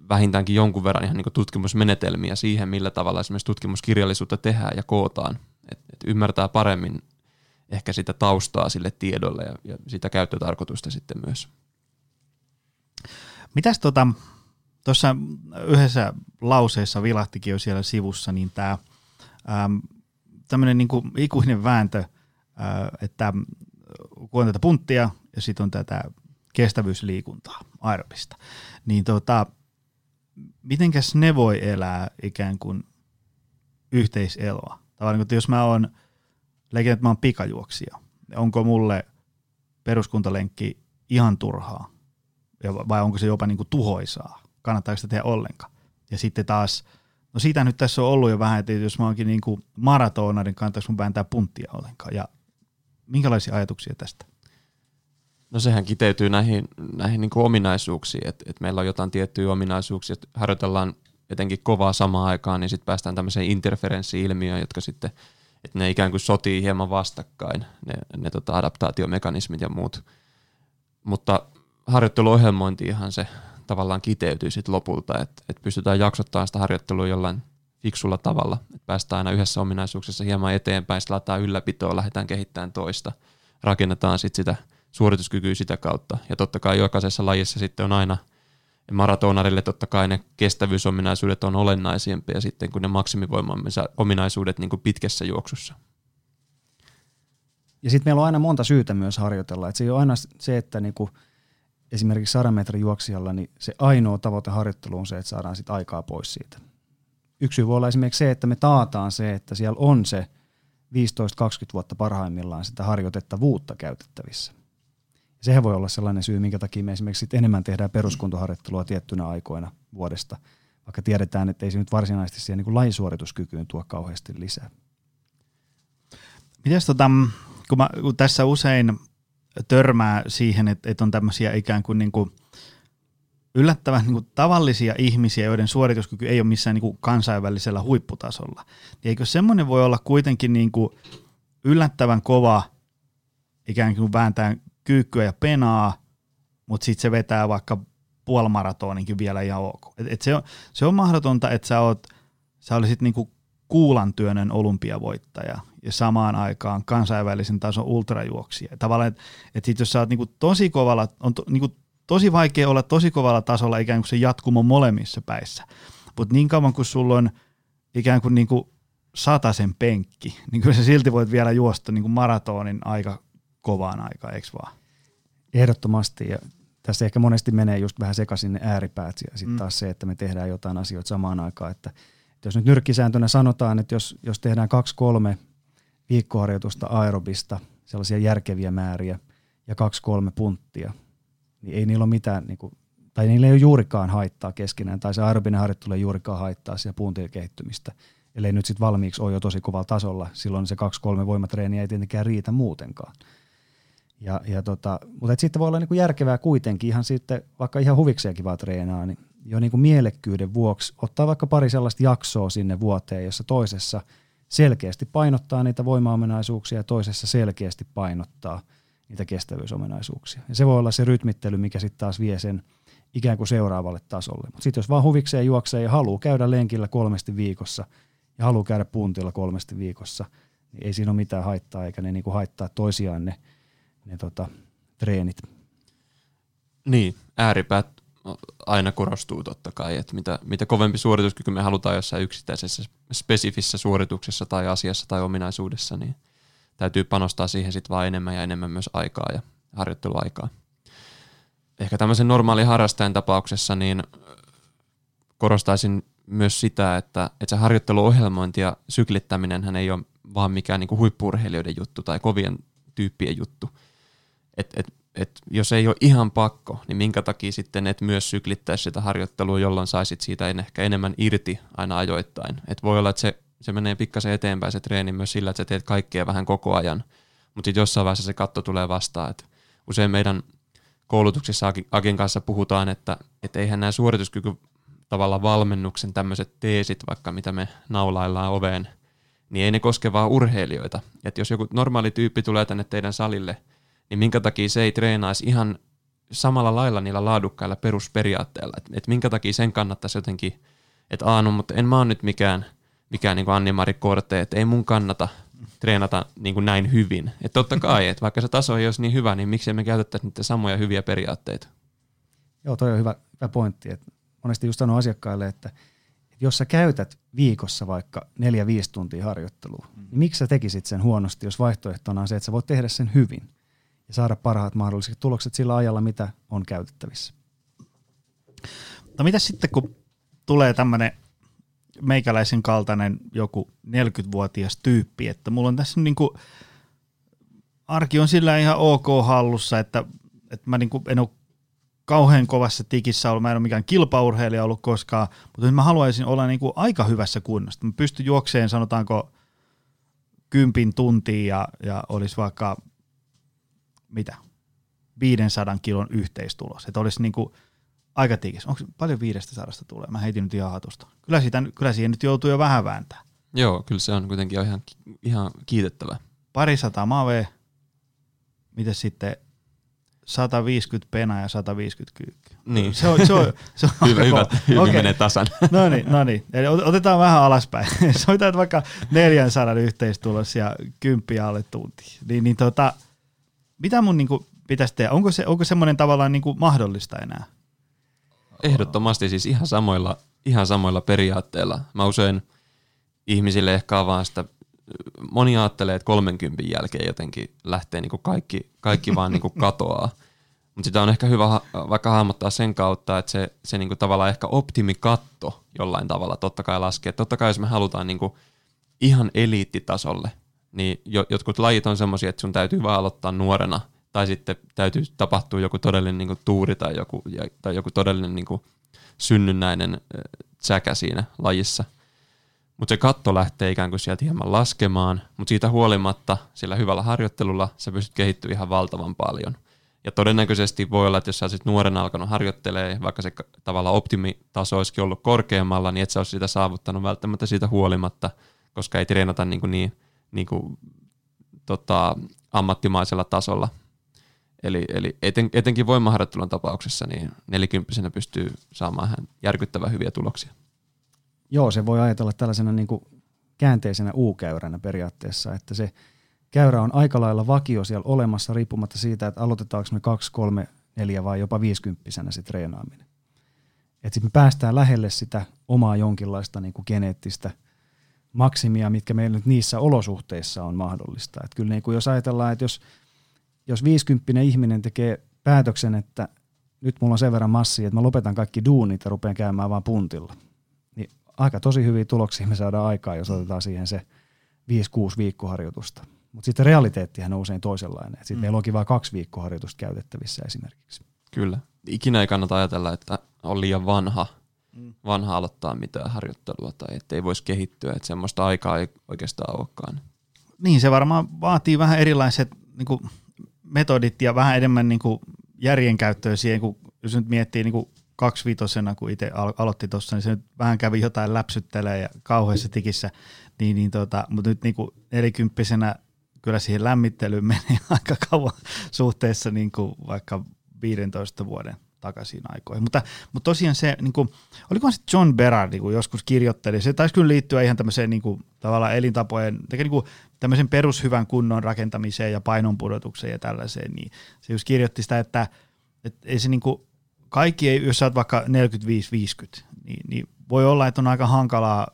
vähintäänkin jonkun verran ihan niin tutkimusmenetelmiä siihen, millä tavalla esimerkiksi tutkimuskirjallisuutta tehdään ja kootaan. Et, et ymmärtää paremmin ehkä sitä taustaa sille tiedolle ja, ja sitä käyttötarkoitusta sitten myös. Mitäs tota, tuossa yhdessä lauseessa vilahtikin jo siellä sivussa, niin tämä tämmöinen niin ikuinen vääntö, ää, että kun on tätä punttia ja sitten on tätä kestävyysliikuntaa, aerobista, niin tota, mitenkäs ne voi elää ikään kuin yhteiseloa? Tavallaan, että jos mä oon, leikin, että mä oon pikajuoksija, onko mulle peruskuntalenkki ihan turhaa? Vai onko se jopa niin kuin tuhoisaa? Kannattaako sitä tehdä ollenkaan? Ja sitten taas, no siitä nyt tässä on ollut jo vähän, että jos mä oonkin niin kuin maratona, niin kannattaako mun vääntää punttia ollenkaan? Ja minkälaisia ajatuksia tästä? No sehän kiteytyy näihin, näihin niin kuin ominaisuuksiin, että et meillä on jotain tiettyjä ominaisuuksia, että harjoitellaan etenkin kovaa samaan aikaan, niin sitten päästään tämmöiseen interferenssi-ilmiöön, jotka sitten, että ne ikään kuin sotii hieman vastakkain, ne, ne tota adaptaatiomekanismit ja muut. Mutta harjoitteluohjelmointiinhan se tavallaan kiteytyy sitten lopulta, että, että pystytään jaksottamaan sitä harjoittelua jollain fiksulla tavalla, että päästään aina yhdessä ominaisuuksessa hieman eteenpäin, laitetaan ylläpitoa, lähdetään kehittämään toista, rakennetaan sitten sitä suorituskykyä sitä kautta. Ja totta kai jokaisessa lajissa sitten on aina maratonarille totta kai ne kestävyysominaisuudet on olennaisempia sitten kuin ne maksimivoimaominaisuudet niin kuin pitkässä juoksussa. Ja sitten meillä on aina monta syytä myös harjoitella. Et se ei ole aina se, että niinku esimerkiksi 100 metrin juoksijalla niin se ainoa tavoite harjoittelu on se, että saadaan sit aikaa pois siitä. Yksi syy voi olla esimerkiksi se, että me taataan se, että siellä on se 15-20 vuotta parhaimmillaan sitä harjoitettavuutta käytettävissä sehän voi olla sellainen syy, minkä takia me esimerkiksi enemmän tehdään peruskuntoharjoittelua tiettynä aikoina vuodesta, vaikka tiedetään, että ei se nyt varsinaisesti siihen niin lajisuorituskykyyn tuo kauheasti lisää. Mites tota, kun, mä, kun tässä usein törmää siihen, että, että on tämmöisiä ikään kuin, niin kuin yllättävän niin kuin tavallisia ihmisiä, joiden suorituskyky ei ole missään niin kuin kansainvälisellä huipputasolla, niin eikö semmoinen voi olla kuitenkin niin kuin yllättävän kova ikään kuin vääntää kyykkyä ja penaa, mutta sitten se vetää vaikka puolimaratoninkin vielä ihan ok. Et, et se, on, se on mahdotonta, että sä, oot, sä olisit niinku kuulantyönnön olympiavoittaja ja samaan aikaan kansainvälisen tason ultrajuoksija. Tavallaan, että et sit jos sä oot niinku tosi kovalla, on to, niinku tosi vaikea olla tosi kovalla tasolla ikään kuin se jatkumo molemmissa päissä. Mutta niin kauan kuin sulla on ikään kuin, niinku sen penkki, niin kyllä sä silti voit vielä juosta niinku maratonin aika kovaan aikaan, eikö vaan? Ehdottomasti ja tässä ehkä monesti menee just vähän sekaisin ne ääripäät ja sitten mm. taas se, että me tehdään jotain asioita samaan aikaan. Että, että jos nyt nyrkkisääntönä sanotaan, että jos, jos tehdään kaksi-kolme viikkoharjoitusta aerobista, sellaisia järkeviä määriä ja kaksi-kolme punttia, niin ei niillä ole mitään, niin kuin, tai niillä ei ole juurikaan haittaa keskenään, tai se aerobinen harjoittelu ei juurikaan haittaa sitä puntien kehittymistä, ellei nyt sitten valmiiksi ole jo tosi kovalla tasolla, silloin se kaksi-kolme voimatreeniä ei tietenkään riitä muutenkaan. Ja, ja tota, mutta et sitten voi olla niinku järkevää kuitenkin ihan sitten, vaikka ihan huvikseenkin vaan treenaa, niin jo niinku mielekkyyden vuoksi ottaa vaikka pari sellaista jaksoa sinne vuoteen, jossa toisessa selkeästi painottaa niitä voimaomenaisuuksia ja toisessa selkeästi painottaa niitä kestävyysomenaisuuksia. Ja se voi olla se rytmittely, mikä sitten taas vie sen ikään kuin seuraavalle tasolle. Mutta sitten jos vaan huvikseen juoksee ja haluaa käydä lenkillä kolmesti viikossa ja haluaa käydä puntilla kolmesti viikossa, niin ei siinä ole mitään haittaa, eikä ne niinku haittaa toisiaan ne – ne tota, treenit. Niin, ääripäät aina korostuu totta kai, että mitä, mitä kovempi suorituskyky me halutaan jossain yksittäisessä spesifissä suorituksessa tai asiassa tai ominaisuudessa, niin täytyy panostaa siihen sitten vaan enemmän ja enemmän myös aikaa ja harjoitteluaikaa. Ehkä tämmöisen normaali harrastajan tapauksessa niin korostaisin myös sitä, että, että se harjoitteluohjelmointi ja syklittäminen ei ole vaan mikään niin huippurheilijoiden juttu tai kovien tyyppien juttu, että et, et, jos ei ole ihan pakko, niin minkä takia sitten et myös syklittäisi sitä harjoittelua, jolloin saisit siitä ehkä enemmän irti aina ajoittain. Et voi olla, että se, se menee pikkasen eteenpäin se treeni myös sillä, että sä teet kaikkea vähän koko ajan, mutta sitten jossain vaiheessa se katto tulee vastaan. Et usein meidän koulutuksissa Akin kanssa puhutaan, että et eihän nämä suorituskyky tavalla valmennuksen tämmöiset teesit, vaikka mitä me naulaillaan oveen, niin ei ne koske vaan urheilijoita. Et jos joku normaali tyyppi tulee tänne teidän salille – niin minkä takia se ei treenaisi ihan samalla lailla niillä laadukkailla perusperiaatteilla. Että et minkä takia sen kannattaisi jotenkin, että aah no, mutta en mä ole nyt mikään, mikään niin Anni-Mari Korte, että ei mun kannata treenata niin kuin näin hyvin. Että totta kai, että vaikka se taso ei olisi niin hyvä, niin miksi me käytettäisi niitä samoja hyviä periaatteita? Joo, toi on hyvä, hyvä pointti. Että monesti just sanon asiakkaille, että, että jos sä käytät viikossa vaikka neljä 5 tuntia harjoittelua, niin miksi sä tekisit sen huonosti, jos vaihtoehtona on se, että sä voit tehdä sen hyvin? Ja saada parhaat mahdolliset tulokset sillä ajalla, mitä on käytettävissä. No mitä sitten, kun tulee tämmöinen meikäläisen kaltainen joku 40-vuotias tyyppi, että mulla on tässä niin kuin, arki on sillä ihan ok hallussa, että, että mä niin en ole kauhean kovassa tikissä ollut, mä en ole mikään kilpaurheilija ollut koskaan, mutta mä haluaisin olla niin aika hyvässä kunnossa. Mä pystyn juokseen sanotaanko kympin tuntia ja, ja olisi vaikka mitä, 500 kilon yhteistulos, että olisi niin kuin aika tiikis. Onko paljon 500 tulee? Mä heitin nyt ihan hatusta. Kyllä, siitä, kyllä siihen nyt joutuu jo vähän vääntää. Joo, kyllä se on kuitenkin ihan, ihan kiitettävä. Pari sata mave, miten sitten 150 pena ja 150 kyykkyä. Niin. Se on, se on, se on hyvä, hyvä, hyvä okay. menee tasan. No niin, no niin. Eli otetaan vähän alaspäin. Soitetaan vaikka 400 yhteistulos ja 10 alle tunti. Niin, niin tota, mitä mun niinku pitäisi tehdä? Onko, se, onko semmoinen tavallaan niinku mahdollista enää? Ehdottomasti siis ihan samoilla, ihan samoilla periaatteilla. Mä usein ihmisille ehkä avaan sitä, moni ajattelee, että 30 jälkeen jotenkin lähtee niinku kaikki, kaikki vaan niinku katoaa. Mutta sitä on ehkä hyvä vaikka hahmottaa sen kautta, että se, se niinku tavallaan ehkä optimikatto jollain tavalla totta kai laskee. Totta kai jos me halutaan niinku ihan eliittitasolle, niin jo, jotkut lajit on semmoisia, että sun täytyy vaan aloittaa nuorena, tai sitten täytyy tapahtua joku todellinen niin kuin, tuuri tai joku, tai joku todellinen niin kuin, synnynnäinen säkä siinä lajissa. Mutta se katto lähtee ikään kuin sieltä hieman laskemaan, mutta siitä huolimatta sillä hyvällä harjoittelulla sä pystyt kehittymään ihan valtavan paljon. Ja todennäköisesti voi olla, että jos sä olisit nuorena alkanut harjoittelee, vaikka se tavalla optimitaso olisikin ollut korkeammalla, niin et sä olisi sitä saavuttanut välttämättä siitä huolimatta, koska ei treenata niin, kuin niin niin kuin, tota, ammattimaisella tasolla. Eli, eli eten, etenkin voimaharjoittelun tapauksessa niin nelikymppisenä pystyy saamaan ihan järkyttävän hyviä tuloksia. Joo, se voi ajatella tällaisena niin kuin käänteisenä U-käyränä periaatteessa, että se käyrä on aika lailla vakio siellä olemassa riippumatta siitä, että aloitetaanko me kaksi, kolme, neljä vai jopa viisikymppisenä se treenaaminen. Että sitten me päästään lähelle sitä omaa jonkinlaista niin kuin geneettistä maksimia, mitkä meillä nyt niissä olosuhteissa on mahdollista. Että kyllä niin kuin jos ajatellaan, että jos, jos 50 ihminen tekee päätöksen, että nyt mulla on sen verran massia, että mä lopetan kaikki duunit ja rupean käymään vaan puntilla, niin aika tosi hyviä tuloksia me saadaan aikaa, jos otetaan siihen se 5-6 viikkoharjoitusta. Mutta sitten realiteettihan on usein toisenlainen. Sitten mm. meillä onkin vain kaksi viikkoharjoitusta käytettävissä esimerkiksi. Kyllä. Ikinä ei kannata ajatella, että on liian vanha. Vanha aloittaa mitään harjoittelua tai ettei voisi kehittyä, että semmoista aikaa ei oikeastaan olekaan. Niin, se varmaan vaatii vähän erilaiset niin kuin, metodit ja vähän enemmän niin kuin, järjenkäyttöä siihen, kun jos nyt miettii niin kuin kaksiviitosena, kun itse aloitti tuossa, niin se nyt vähän kävi jotain läpsyttelee ja kauheassa tikissä, niin, niin tota, mutta nyt niin kuin nelikymppisenä kyllä siihen lämmittelyyn menee aika kauan suhteessa niin kuin vaikka 15 vuoden takaisin aikoihin. Mutta, mutta tosiaan se, niin kuin, oliko se John Berard niin joskus kirjoitteli, se taisi kyllä liittyä ihan tämmöiseen niin kuin, tavallaan elintapojen, niin kuin, tämmöisen perushyvän kunnon rakentamiseen ja painonpudotukseen ja tällaiseen, niin se just kirjoitti sitä, että, että ei se niin kuin, kaikki ei, jos sä oot vaikka 45-50, niin, niin voi olla, että on aika hankalaa,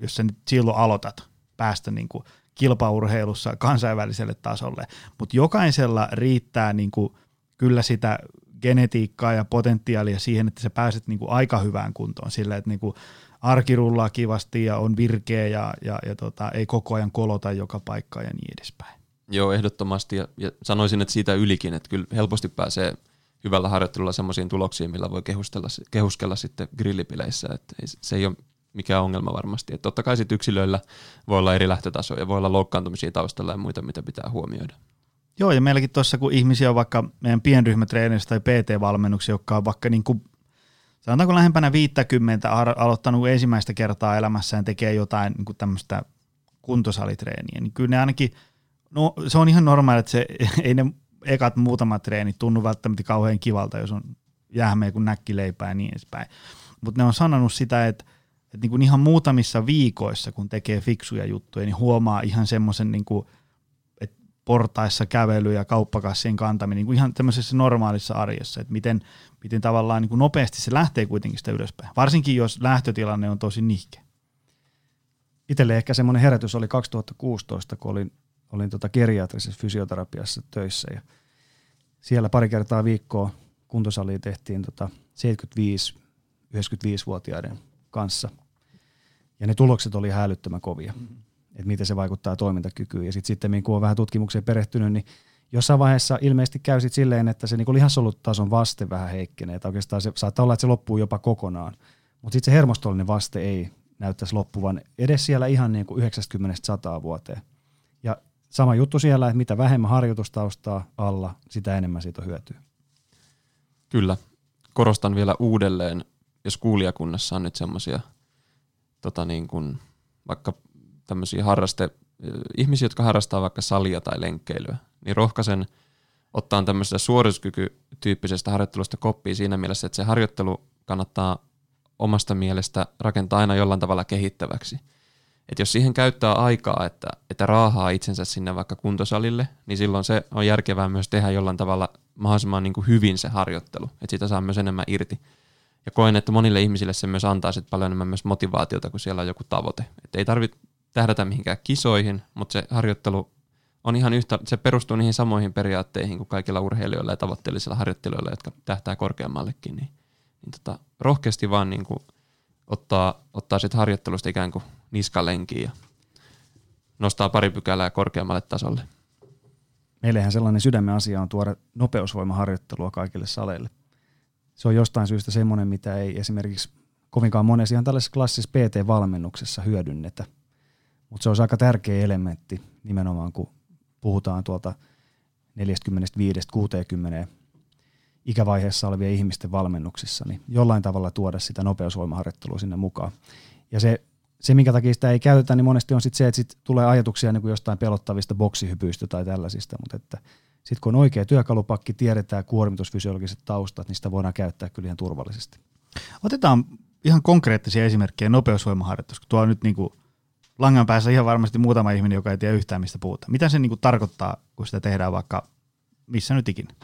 jos sä nyt silloin aloitat, päästä niin kuin kilpaurheilussa kansainväliselle tasolle, mutta jokaisella riittää niin kuin kyllä sitä genetiikkaa ja potentiaalia siihen, että sä pääset niin kuin aika hyvään kuntoon sillä, että niin kuin arki rullaa kivasti ja on virkeä ja, ja, ja tota, ei koko ajan kolota joka paikkaan ja niin edespäin. Joo, ehdottomasti ja, ja sanoisin, että siitä ylikin, että kyllä helposti pääsee hyvällä harjoittelulla semmoisiin tuloksiin, millä voi kehuskella, kehuskella sitten grillipileissä, että se ei ole mikään ongelma varmasti. Että totta kai sitten yksilöillä voi olla eri lähtötasoja, voi olla loukkaantumisia taustalla ja muita, mitä pitää huomioida. Joo, ja meilläkin tuossa, kun ihmisiä on vaikka meidän pienryhmätreenissä tai PT-valmennuksia, jotka on vaikka niin kuin, sanotaanko lähempänä 50 aloittanut ensimmäistä kertaa elämässään tekee jotain niin kuin tämmöistä kuntosalitreeniä, niin kyllä ne ainakin, no se on ihan normaali, että se, ei ne ekat muutamat treenit tunnu välttämättä kauhean kivalta, jos on jäämeä kuin näkkileipää ja niin edespäin. Mutta ne on sanonut sitä, että, että niin kuin ihan muutamissa viikoissa, kun tekee fiksuja juttuja, niin huomaa ihan semmoisen niin kuin – portaissa kävely ja kauppakassien kantaminen niin kuin ihan tämmöisessä normaalissa arjessa, että miten, miten tavallaan niin kuin nopeasti se lähtee kuitenkin sitä ylöspäin, varsinkin jos lähtötilanne on tosi nihke. Itselle ehkä semmoinen herätys oli 2016, kun olin, olin tota geriatrisessa fysioterapiassa töissä ja siellä pari kertaa viikkoa kuntosaliin tehtiin tota 75-95-vuotiaiden kanssa ja ne tulokset oli hälyttömän kovia. Mm-hmm että miten se vaikuttaa toimintakykyyn. Ja sitten sitten kun on vähän tutkimukseen perehtynyt, niin jossain vaiheessa ilmeisesti käy sit silleen, että se niin lihasolutason vaste vähän heikkenee. Että oikeastaan se saattaa olla, että se loppuu jopa kokonaan. Mutta sitten se hermostollinen vaste ei näyttäisi loppuvan edes siellä ihan niin kuin 90-100 vuoteen. Ja sama juttu siellä, että mitä vähemmän harjoitustaustaa alla, sitä enemmän siitä on hyötyä. Kyllä. Korostan vielä uudelleen, jos kuulijakunnassa on nyt semmoisia tota niin kuin, vaikka tämmöisiä harraste, ihmisiä, jotka harrastaa vaikka salia tai lenkkeilyä, niin rohkaisen ottaa tämmöisestä suorituskykytyyppisestä harjoittelusta koppia siinä mielessä, että se harjoittelu kannattaa omasta mielestä rakentaa aina jollain tavalla kehittäväksi. Et jos siihen käyttää aikaa, että, että raahaa itsensä sinne vaikka kuntosalille, niin silloin se on järkevää myös tehdä jollain tavalla mahdollisimman niin kuin hyvin se harjoittelu, että siitä saa myös enemmän irti. Ja koen, että monille ihmisille se myös antaa sit paljon enemmän myös motivaatiota, kun siellä on joku tavoite. Et ei tarvitse tähdätä mihinkään kisoihin, mutta se harjoittelu on ihan yhtä, se perustuu niihin samoihin periaatteihin kuin kaikilla urheilijoilla ja tavoitteellisilla harjoittelijoilla, jotka tähtää korkeammallekin, niin, niin tota, rohkeasti vaan niin kuin ottaa, ottaa sit harjoittelusta ikään kuin niskalenkiin ja nostaa pari pykälää korkeammalle tasolle. Meillähän sellainen sydämen asia on tuoda nopeusvoimaharjoittelua kaikille saleille. Se on jostain syystä semmoinen, mitä ei esimerkiksi kovinkaan monessa ihan tällaisessa klassisessa PT-valmennuksessa hyödynnetä – mutta se olisi aika tärkeä elementti nimenomaan, kun puhutaan tuolta 45-60 ikävaiheessa olevien ihmisten valmennuksissa, niin jollain tavalla tuoda sitä nopeusvoimaharjoittelua sinne mukaan. Ja se, se minkä takia sitä ei käytetä, niin monesti on sit se, että sit tulee ajatuksia niin kuin jostain pelottavista boksihypyistä tai tällaisista, mutta että sitten kun on oikea työkalupakki, tiedetään kuormitusfysiologiset taustat, niin sitä voidaan käyttää kyllä ihan turvallisesti. Otetaan ihan konkreettisia esimerkkejä nopeusvoimaharjoittelusta, kun tuo nyt niin kuin langan päässä ihan varmasti muutama ihminen, joka ei tiedä yhtään mistä puhutaan. Mitä se niin kuin tarkoittaa, kun sitä tehdään vaikka missä nyt ikinä?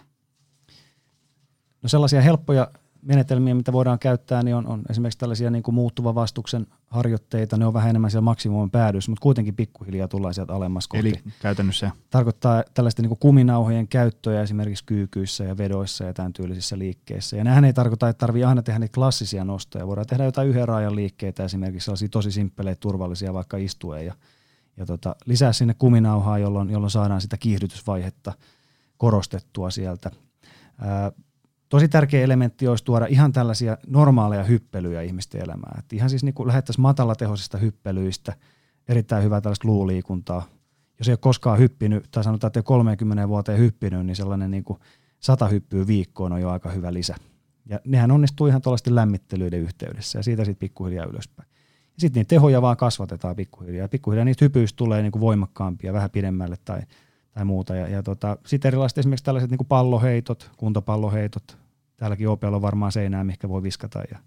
No sellaisia helppoja menetelmiä, mitä voidaan käyttää, niin on, on esimerkiksi tällaisia niin kuin muuttuva vastuksen harjoitteita. Ne on vähän enemmän siellä maksimumin päädyssä, mutta kuitenkin pikkuhiljaa tullaan sieltä alemmas kohti. Eli käytännössä? Tarkoittaa tällaisten niin kuin kuminauhojen käyttöä esimerkiksi kyykyissä ja vedoissa ja tämän tyylisissä liikkeissä. Ja nämähän ei tarkoita, että tarvii aina tehdä niitä klassisia nostoja. Voidaan tehdä jotain yhden raajan liikkeitä, esimerkiksi sellaisia tosi simppeleitä, turvallisia vaikka istuen ja, ja tota, lisää sinne kuminauhaa, jolloin, jolloin saadaan sitä kiihdytysvaihetta korostettua sieltä. Ää, tosi tärkeä elementti olisi tuoda ihan tällaisia normaaleja hyppelyjä ihmisten elämään. Et ihan siis niin kuin lähettäisiin matalatehoisista hyppelyistä, erittäin hyvää tällaista luuliikuntaa. Jos ei ole koskaan hyppinyt, tai sanotaan, että ei 30 vuoteen hyppinyt, niin sellainen niin kuin 100 hyppyä viikkoon on jo aika hyvä lisä. Ja nehän onnistuu ihan tuollaisten lämmittelyiden yhteydessä ja siitä sitten pikkuhiljaa ylöspäin. Sitten niitä tehoja vaan kasvatetaan pikkuhiljaa. Ja pikkuhiljaa niitä hypyistä tulee niin kuin voimakkaampia vähän pidemmälle tai tai muuta. Ja, ja tota, sitten erilaiset esimerkiksi tällaiset niin kuin palloheitot, kuntopalloheitot, täälläkin OPL on varmaan seinää, mikä voi viskata ja,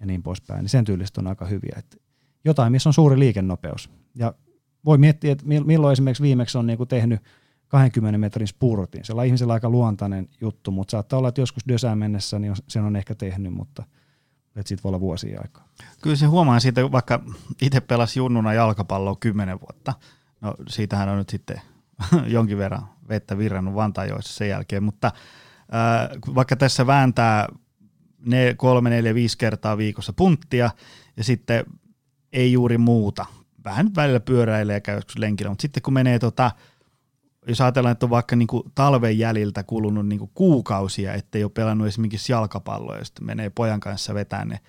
ja niin poispäin, niin sen tyylistä on aika hyviä. Et jotain, missä on suuri liikennopeus. Ja voi miettiä, että milloin esimerkiksi viimeksi on niin kuin tehnyt 20 metrin spurtin. Se on ihmisellä aika luontainen juttu, mutta saattaa olla, että joskus dösään mennessä niin sen on ehkä tehnyt, mutta että siitä voi olla vuosia aikaa. Kyllä se huomaa siitä, vaikka itse pelasi junnuna jalkapalloa 10 vuotta. No siitähän on nyt sitten jonkin verran vettä virrannut Vantaajoissa sen jälkeen, mutta äh, vaikka tässä vääntää ne kolme, neljä, viisi kertaa viikossa punttia ja sitten ei juuri muuta. Vähän nyt välillä pyöräilee ja käy joskus lenkillä, mutta sitten kun menee tota, jos ajatellaan, että on vaikka niin kuin talven jäljiltä kulunut niin kuin kuukausia, ettei ole pelannut esimerkiksi jalkapalloa, ja sitten menee pojan kanssa vetää ne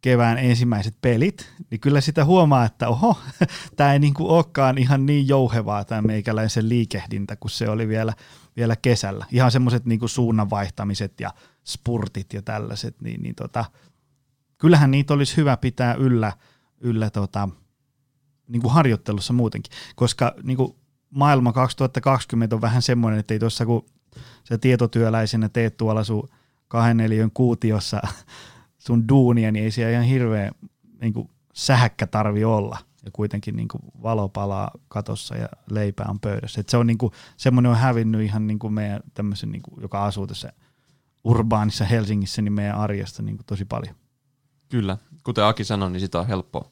kevään ensimmäiset pelit, niin kyllä sitä huomaa, että oho, tämä ei niinku olekaan ihan niin jouhevaa tämä meikäläisen liikehdintä, kun se oli vielä, vielä kesällä. Ihan semmoiset niinku suunnanvaihtamiset ja spurtit ja tällaiset, niin, niin tota, kyllähän niitä olisi hyvä pitää yllä, yllä tota, niinku harjoittelussa muutenkin, koska niinku maailma 2020 on vähän semmoinen, että ei tuossa kun se tietotyöläisenä teet tuolla sun kahden kuutiossa sun duunia, niin ei siellä ihan hirveä niin kuin, sähäkkä tarvi olla. Ja kuitenkin niin kuin, valo palaa katossa ja leipä on pöydässä. Et se on niin kuin, semmoinen on hävinnyt ihan niin kuin meidän tämmöisen, niin kuin, joka asuu tässä urbaanissa Helsingissä, niin meidän arjesta niin kuin, tosi paljon. Kyllä, kuten Aki sanoi, niin sitä on helppo,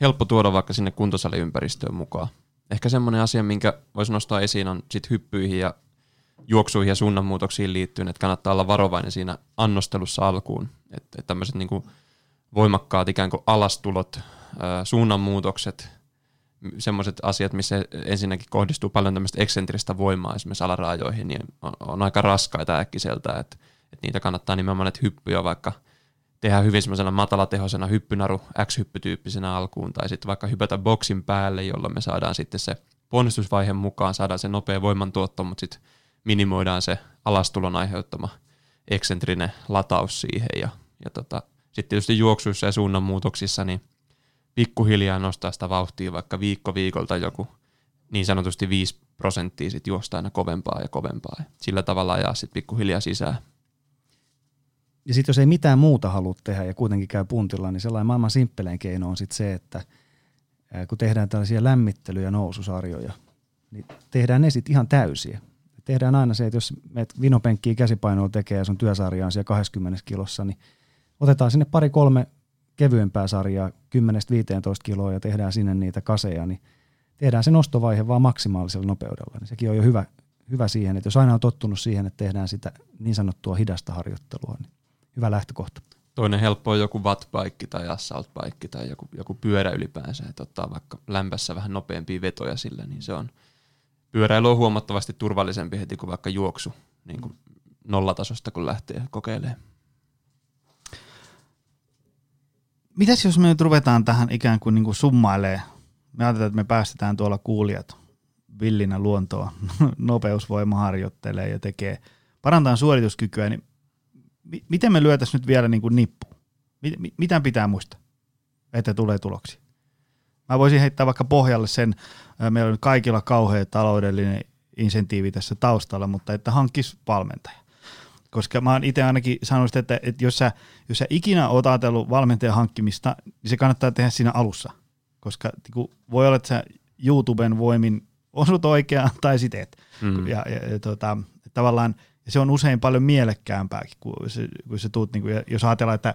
helppo tuoda vaikka sinne kuntosaliympäristöön mukaan. Ehkä semmoinen asia, minkä voisi nostaa esiin, on sit hyppyihin ja juoksuihin ja suunnanmuutoksiin liittyen, että kannattaa olla varovainen siinä annostelussa alkuun. Että et tämmöiset niinku voimakkaat ikään kuin alastulot, suunnanmuutokset, semmoiset asiat, missä ensinnäkin kohdistuu paljon tämmöistä eksentristä voimaa esimerkiksi alaraajoihin, niin on, on aika raskaita äkkiseltä, että, että niitä kannattaa nimenomaan että hyppyjä vaikka tehdä hyvin semmoisena matalatehoisena hyppynaru X-hyppytyyppisenä alkuun, tai sitten vaikka hypätä boksin päälle, jolloin me saadaan sitten se ponnistusvaiheen mukaan, saadaan se nopea voimantuotto, mutta sitten minimoidaan se alastulon aiheuttama eksentrinen lataus siihen ja, ja tota, sitten tietysti juoksuissa ja suunnanmuutoksissa niin pikkuhiljaa nostaa sitä vauhtia vaikka viikko viikolta joku niin sanotusti 5 prosenttia sit juosta aina kovempaa ja kovempaa. Sillä tavalla ajaa sitten pikkuhiljaa sisään. Ja sitten jos ei mitään muuta halua tehdä ja kuitenkin käy puntilla, niin sellainen maailman simppelein keino on sitten se, että kun tehdään tällaisia lämmittely- ja noususarjoja, niin tehdään ne sitten ihan täysiä tehdään aina se, että jos meet vinopenkkiä käsipainoa tekee ja sun työsarja on siellä 20 kilossa, niin otetaan sinne pari-kolme kevyempää sarjaa, 10-15 kiloa ja tehdään sinne niitä kaseja, niin tehdään se nostovaihe vaan maksimaalisella nopeudella. Niin sekin on jo hyvä, hyvä siihen, että jos aina on tottunut siihen, että tehdään sitä niin sanottua hidasta harjoittelua, niin hyvä lähtökohta. Toinen helppo on joku wattbike tai assault bike tai joku, joku pyörä ylipäänsä, että ottaa vaikka lämpässä vähän nopeampia vetoja sillä, niin se on – pyöräily on huomattavasti turvallisempi heti kuin vaikka juoksu niin kuin nollatasosta, kun lähtee kokeilemaan. Mitäs jos me nyt ruvetaan tähän ikään kuin, niin kuin summailee? Me ajatellaan, että me päästetään tuolla kuulijat villinä luontoa, nopeusvoima harjoittelee ja tekee, parantaa suorituskykyä, niin miten me lyötäisiin nyt vielä niin kuin nippu? Mitä pitää muistaa, että tulee tuloksia? Mä voisin heittää vaikka pohjalle sen, meillä on kaikilla kauhea taloudellinen insentiivi tässä taustalla, mutta että hankkisi valmentaja. Koska mä oon itse ainakin sanonut, että, että jos, sä, jos sä ikinä oot ajatellut valmentajan hankkimista, niin se kannattaa tehdä siinä alussa. koska niin voi olla, että sä YouTuben voimin osut oikeaan tai sitten et. Mm. Ja, ja, ja tota, tavallaan se on usein paljon mielekkäämpääkin, kun se, kun se tuut, niin kuin, jos ajatellaan, että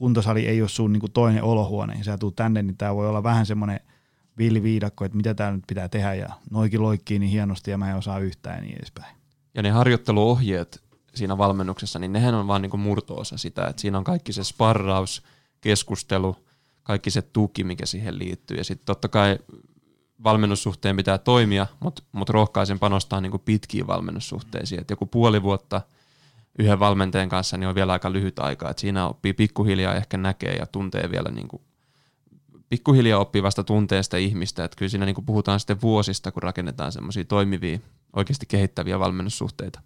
kuntosali ei ole sun niin kuin toinen olohuone, niin sä tuut tänne, niin tämä voi olla vähän semmoinen villiviidakko, että mitä täällä nyt pitää tehdä, ja noikin loikkii niin hienosti, ja mä en osaa yhtään, ja niin edespäin. Ja ne harjoitteluohjeet siinä valmennuksessa, niin nehän on vaan niin kuin murto-osa sitä, että siinä on kaikki se sparraus, keskustelu, kaikki se tuki, mikä siihen liittyy, ja sitten totta kai valmennussuhteen pitää toimia, mutta mut rohkaisen panostaa niin kuin pitkiin valmennussuhteisiin. Et joku puoli vuotta yhden valmentajan kanssa niin on vielä aika lyhyt aika, että siinä oppii pikkuhiljaa ehkä näkee ja tuntee vielä niin kuin, pikkuhiljaa oppii vasta tunteesta ihmistä, että kyllä siinä niin kuin puhutaan sitten vuosista, kun rakennetaan semmoisia toimivia, oikeasti kehittäviä valmennussuhteita.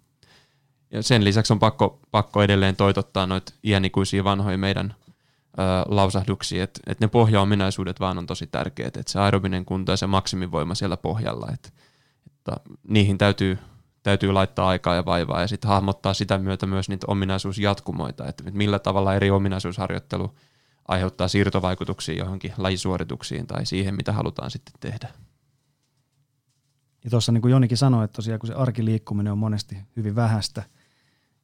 Ja sen lisäksi on pakko, pakko edelleen toitottaa noita iänikuisia vanhoja meidän lausahduksia, että, että ne pohjaominaisuudet vaan on tosi tärkeät, että se aerobinen kunto ja se maksimivoima siellä pohjalla, että, että niihin täytyy, täytyy laittaa aikaa ja vaivaa ja sitten hahmottaa sitä myötä myös niitä ominaisuusjatkumoita, että millä tavalla eri ominaisuusharjoittelu aiheuttaa siirtovaikutuksia johonkin lajisuorituksiin tai siihen, mitä halutaan sitten tehdä. Ja tuossa niin kuin Jonikin sanoi, että tosiaan kun se arkiliikkuminen on monesti hyvin vähäistä,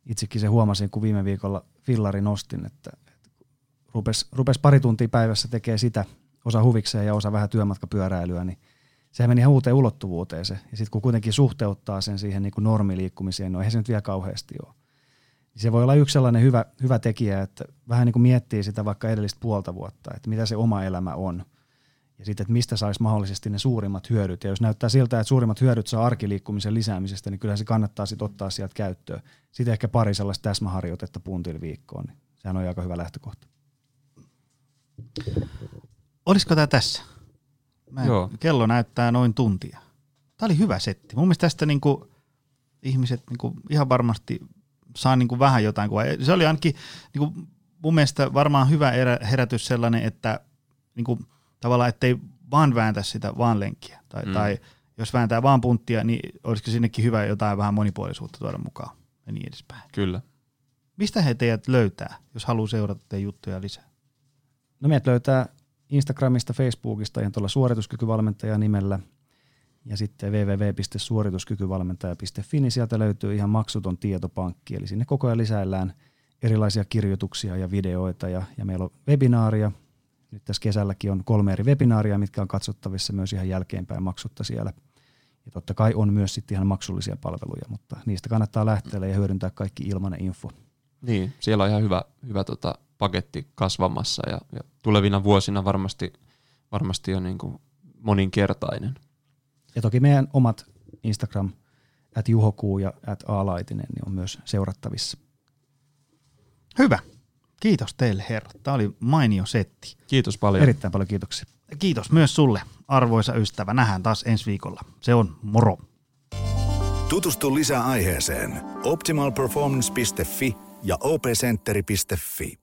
itsekin se huomasin, kun viime viikolla fillari nostin, että, rupesi rupes pari tuntia päivässä tekee sitä, osa huvikseen ja osa vähän työmatkapyöräilyä, niin sehän meni ihan uuteen ulottuvuuteen se. Ja sitten kun kuitenkin suhteuttaa sen siihen niin kuin normiliikkumiseen, no eihän se nyt vielä kauheasti ole. Niin se voi olla yksi sellainen hyvä, hyvä tekijä, että vähän niin kuin miettii sitä vaikka edellistä puolta vuotta, että mitä se oma elämä on. Ja sitten, että mistä saisi mahdollisesti ne suurimmat hyödyt. Ja jos näyttää siltä, että suurimmat hyödyt saa arkiliikkumisen lisäämisestä, niin kyllä se kannattaa sitten ottaa sieltä käyttöön. Sitten ehkä pari sellaista täsmäharjoitetta puntin viikkoon, niin sehän on aika hyvä lähtökohta. Olisiko tämä tässä? Mä Joo. Kello näyttää noin tuntia. Tämä oli hyvä setti. Mun mielestä tästä niinku ihmiset niinku ihan varmasti saa niinku vähän jotain kuvaa. Se oli ainakin niinku mun mielestä varmaan hyvä herätys sellainen, että niinku, tavallaan ettei vaan vääntä sitä vaan lenkkiä. Tai, mm. tai jos vääntää vaan punttia, niin olisiko sinnekin hyvä jotain vähän monipuolisuutta tuoda mukaan ja niin edespäin. Kyllä. Mistä he teidät löytää, jos haluaa seurata teidän juttuja lisää? No meidät löytää Instagramista, Facebookista ihan tuolla suorituskykyvalmentaja nimellä ja sitten www.suorituskykyvalmentaja.fi, niin sieltä löytyy ihan maksuton tietopankki, eli sinne koko ajan lisäillään erilaisia kirjoituksia ja videoita ja, ja meillä on webinaaria. Nyt tässä kesälläkin on kolme eri webinaaria, mitkä on katsottavissa myös ihan jälkeenpäin maksutta siellä. Ja totta kai on myös sitten ihan maksullisia palveluja, mutta niistä kannattaa lähteä ja hyödyntää kaikki ilmainen info. Niin, siellä on ihan hyvä, hyvä tota paketti kasvamassa ja, ja tulevina vuosina varmasti, varmasti on niin kuin moninkertainen. Ja toki meidän omat Instagram, at juhokuu ja at aalaitinen, niin on myös seurattavissa. Hyvä. Kiitos teille herrat. Tämä oli mainio setti. Kiitos paljon. Erittäin paljon kiitoksia. Kiitos myös sulle, arvoisa ystävä. Nähdään taas ensi viikolla. Se on moro. Tutustu lisää aiheeseen optimalperformance.fi ja opcenteri.fi.